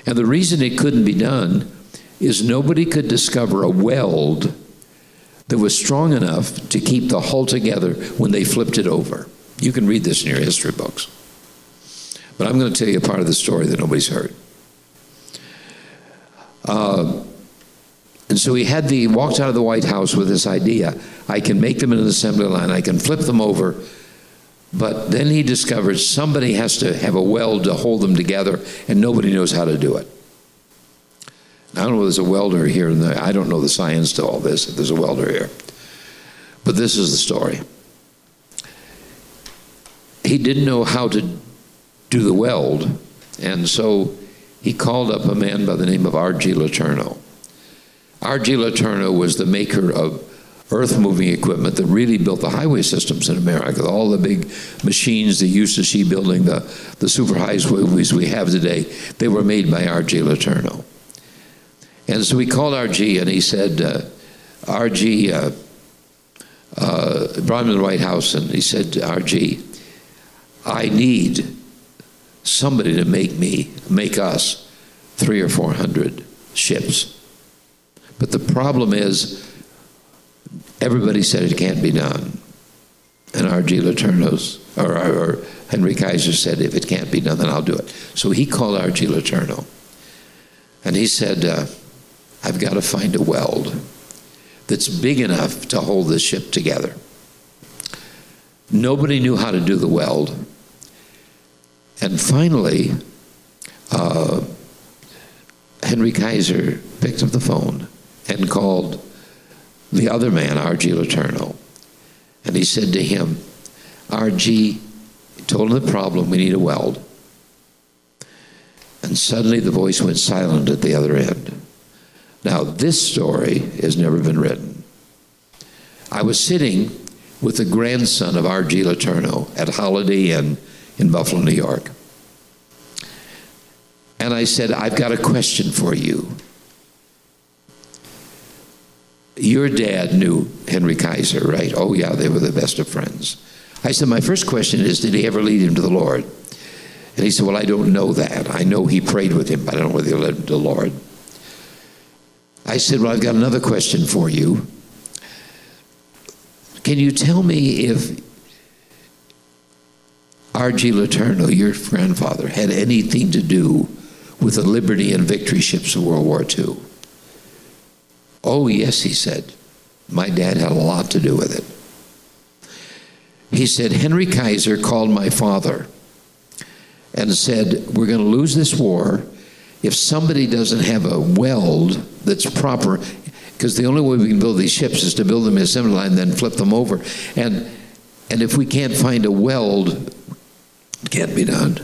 And the reason it couldn't be done is nobody could discover a weld that was strong enough to keep the hull together when they flipped it over. You can read this in your history books. But I'm going to tell you a part of the story that nobody's heard. Uh, and so he had the he walked out of the White House with this idea: I can make them in an assembly line, I can flip them over. But then he discovered somebody has to have a weld to hold them together, and nobody knows how to do it. I don't know if there's a welder here, and I don't know the science to all this. If there's a welder here, but this is the story. He didn't know how to do the weld, and so he called up a man by the name of R.G. Letourneau. R.G. Letourneau was the maker of earth moving equipment that really built the highway systems in America. All the big machines they used to see building the, the super highways we have today, they were made by R.G. Letourneau. And so we called R.G. and he said, uh, R.G. Uh, uh, brought him to the White House and he said, R.G., I need somebody to make me, make us three or four hundred ships. But the problem is, everybody said it can't be done. And R.G. Letourneau's, or, or, Henry Kaiser said, if it can't be done, then I'll do it. So he called R.G. Letourneau. And he said, uh, I've got to find a weld that's big enough to hold this ship together. Nobody knew how to do the weld. And finally, uh, Henry Kaiser picked up the phone and called the other man, R.G. Letourneau. And he said to him, R.G. told him the problem, we need a weld. And suddenly the voice went silent at the other end. Now, this story has never been written. I was sitting with the grandson of R.G. Letourneau at Holiday Inn in Buffalo, New York. And I said, I've got a question for you. Your dad knew Henry Kaiser, right? Oh, yeah, they were the best of friends. I said, My first question is, did he ever lead him to the Lord? And he said, Well, I don't know that. I know he prayed with him, but I don't know whether he led him to the Lord. I said, Well, I've got another question for you. Can you tell me if R.G. Letourneau, your grandfather, had anything to do with the Liberty and Victory ships of World War II? Oh, yes, he said. My dad had a lot to do with it. He said, Henry Kaiser called my father and said, We're going to lose this war if somebody doesn't have a weld that's proper, because the only way we can build these ships is to build them in a assembly line then flip them over. And, and if we can't find a weld, it can't be done.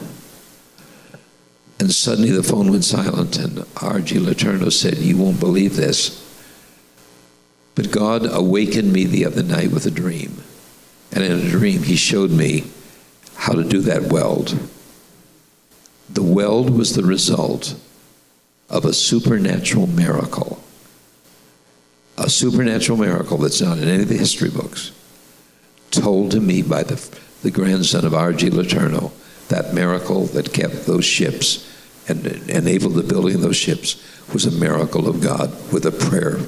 And suddenly the phone went silent, and R.G. Letourneau said, You won't believe this. But God awakened me the other night with a dream. And in a dream, He showed me how to do that weld. The weld was the result of a supernatural miracle. A supernatural miracle that's not in any of the history books, told to me by the, the grandson of R.G. Letourneau. That miracle that kept those ships and enabled the building of those ships was a miracle of God with a prayer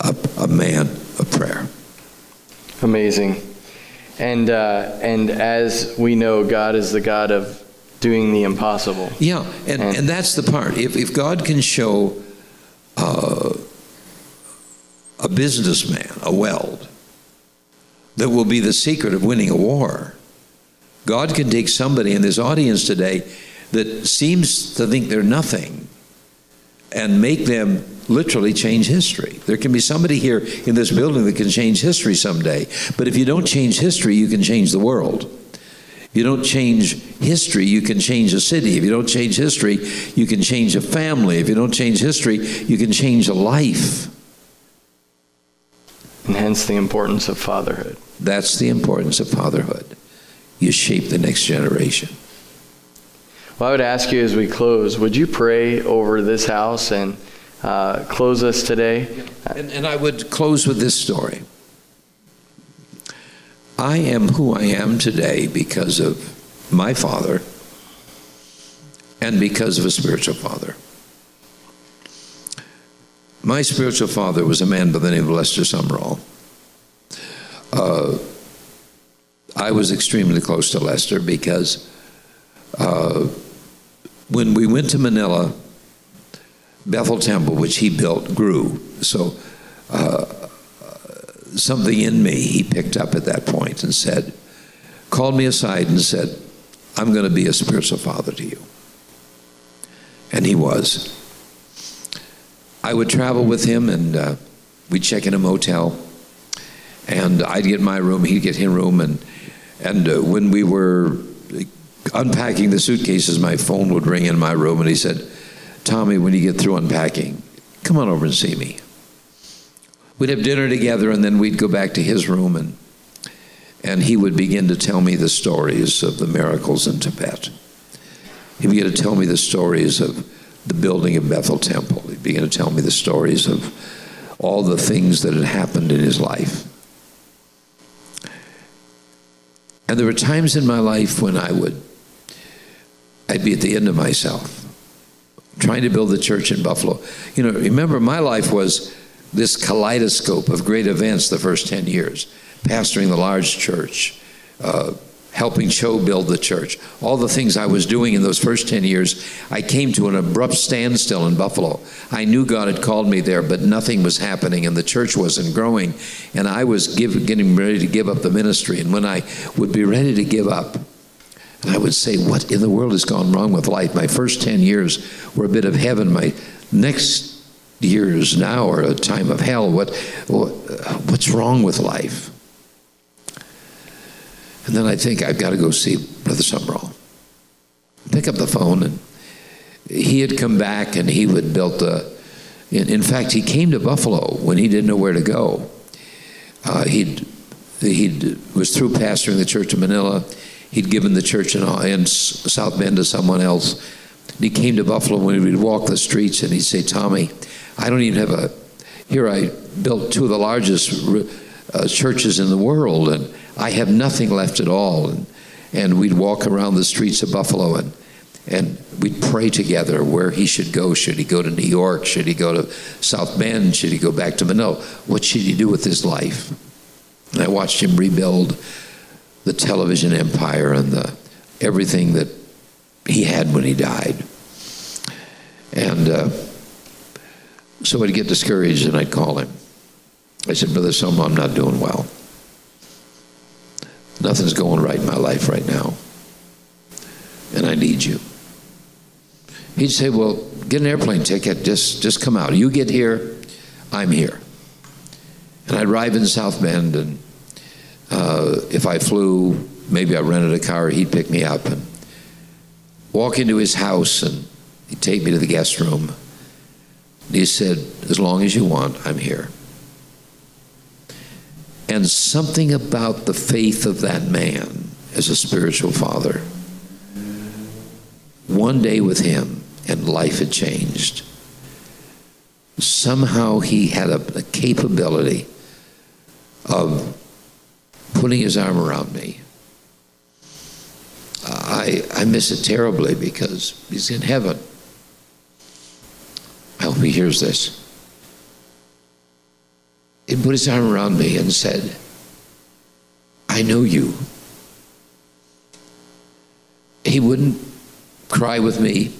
a, a man of prayer. Amazing. And, uh, and as we know, God is the God of doing the impossible. Yeah, and, And- and that's the part. If, if God can show uh, a businessman a weld that will be the secret of winning a war, God can take somebody in this audience today that seems to think they're nothing and make them literally change history. There can be somebody here in this building that can change history someday. But if you don't change history, you can change the world. You don't change history, you can change a city. If you don't change history, you can change a family. If you don't change history, you can change a life. And hence the importance of fatherhood. That's the importance of fatherhood. You shape the next generation. Well, I would ask you as we close, would you pray over this house and uh, close us today? And, and I would close with this story. I am who I am today because of my father and because of a spiritual father. My spiritual father was a man by the name of Lester Sumrall. Uh, I was extremely close to Lester because uh, when we went to Manila, Bethel Temple, which he built, grew. So uh, something in me he picked up at that point and said, called me aside and said, I'm going to be a spiritual father to you. And he was. I would travel with him and uh, we'd check in a motel and I'd get my room, he'd get his room. And, and uh, when we were unpacking the suitcases, my phone would ring in my room and he said, Tommy, when you get through unpacking, come on over and see me. We'd have dinner together and then we'd go back to his room and and he would begin to tell me the stories of the miracles in Tibet. He began to tell me the stories of the building of Bethel Temple. He began to tell me the stories of all the things that had happened in his life. And there were times in my life when I would I'd be at the end of myself trying to build the church in Buffalo. You know, remember, my life was this kaleidoscope of great events the first 10 years pastoring the large church, uh, helping Cho build the church. All the things I was doing in those first 10 years, I came to an abrupt standstill in Buffalo. I knew God had called me there, but nothing was happening and the church wasn't growing. And I was give, getting ready to give up the ministry. And when I would be ready to give up, and I would say, What in the world has gone wrong with life? My first 10 years were a bit of heaven. My next years now are a time of hell. What, what what's wrong with life? And then I think I've got to go see Brother Sumrall. Pick up the phone, and he had come back and he had built a. In, in fact, he came to Buffalo when he didn't know where to go. Uh, he'd he was through pastoring the church in Manila. He'd given the church in, in South Bend to someone else. And he came to Buffalo when he would walk the streets and he'd say, Tommy, I don't even have a. Here I built two of the largest uh, churches in the world, and I have nothing left at all. And, and we'd walk around the streets of Buffalo and, and we'd pray together where he should go. Should he go to New York? Should he go to South Bend? Should he go back to Manila? What should he do with his life? And I watched him rebuild the television empire and the everything that he had when he died. And uh, so I'd get discouraged and I'd call him. I said, Brother Soma, I'm not doing well. Nothing's going right in my life right now. And I need you. He'd say, Well, get an airplane ticket, just, just come out. You get here, I'm here. And I'd arrive in South Bend, and uh, if I flew, maybe I rented a car, he'd pick me up and walk into his house, and he'd take me to the guest room. And he said, As long as you want, I'm here. And something about the faith of that man as a spiritual father, one day with him, and life had changed. Somehow he had a, a capability of putting his arm around me. Uh, I, I miss it terribly because he's in heaven. I hope he hears this. He put his arm around me and said, I know you. He wouldn't cry with me.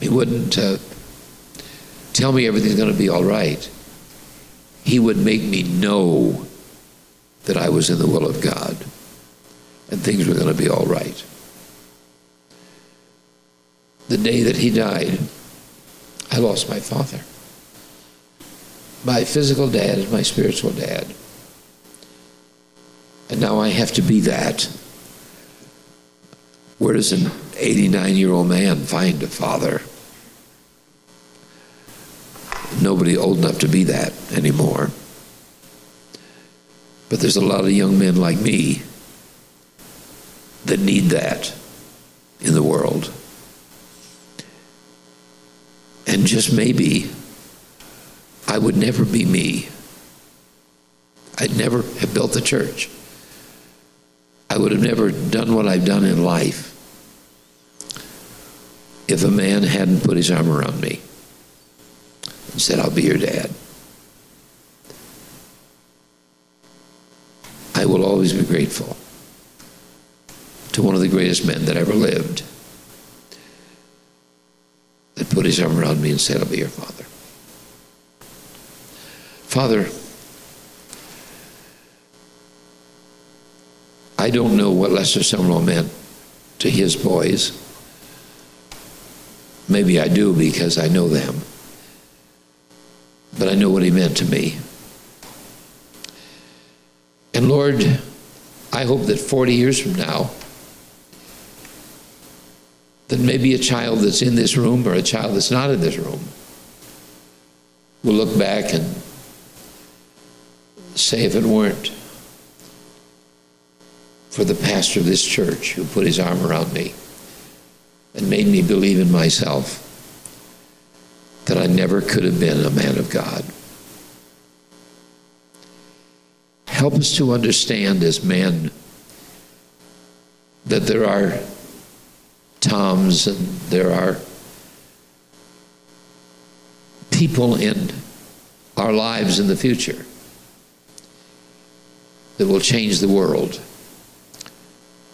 He wouldn't uh, tell me everything's going to be all right. He would make me know that I was in the will of God and things were going to be all right. The day that he died, I lost my father. My physical dad is my spiritual dad. And now I have to be that. Where does an 89 year old man find a father? Nobody old enough to be that anymore. But there's a lot of young men like me that need that in the world. And just maybe I would never be me. I'd never have built the church. I would have never done what I've done in life if a man hadn't put his arm around me and said, I'll be your dad. I will always be grateful to one of the greatest men that ever lived that put his arm around me and said, I'll be your father. Father, I don't know what Lester Sumrall meant to his boys. Maybe I do because I know them. But I know what he meant to me. And Lord, I hope that 40 years from now, that maybe a child that's in this room or a child that's not in this room will look back and say, if it weren't for the pastor of this church who put his arm around me and made me believe in myself, that I never could have been a man of God. Help us to understand as men that there are Toms and there are people in our lives in the future that will change the world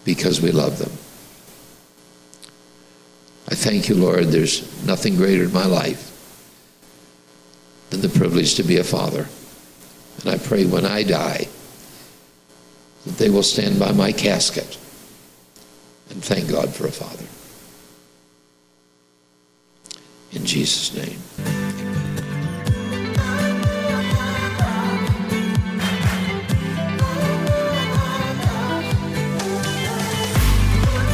because we love them. I thank you, Lord. There's nothing greater in my life than the privilege to be a father. And I pray when I die that they will stand by my casket and thank God for a father. In Jesus' name.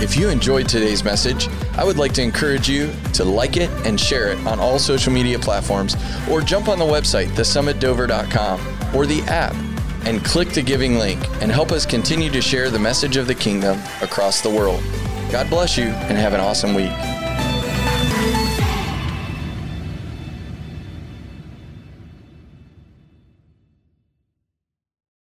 If you enjoyed today's message, I would like to encourage you to like it and share it on all social media platforms or jump on the website, thesummitdover.com, or the app and click the giving link and help us continue to share the message of the kingdom across the world. God bless you and have an awesome week.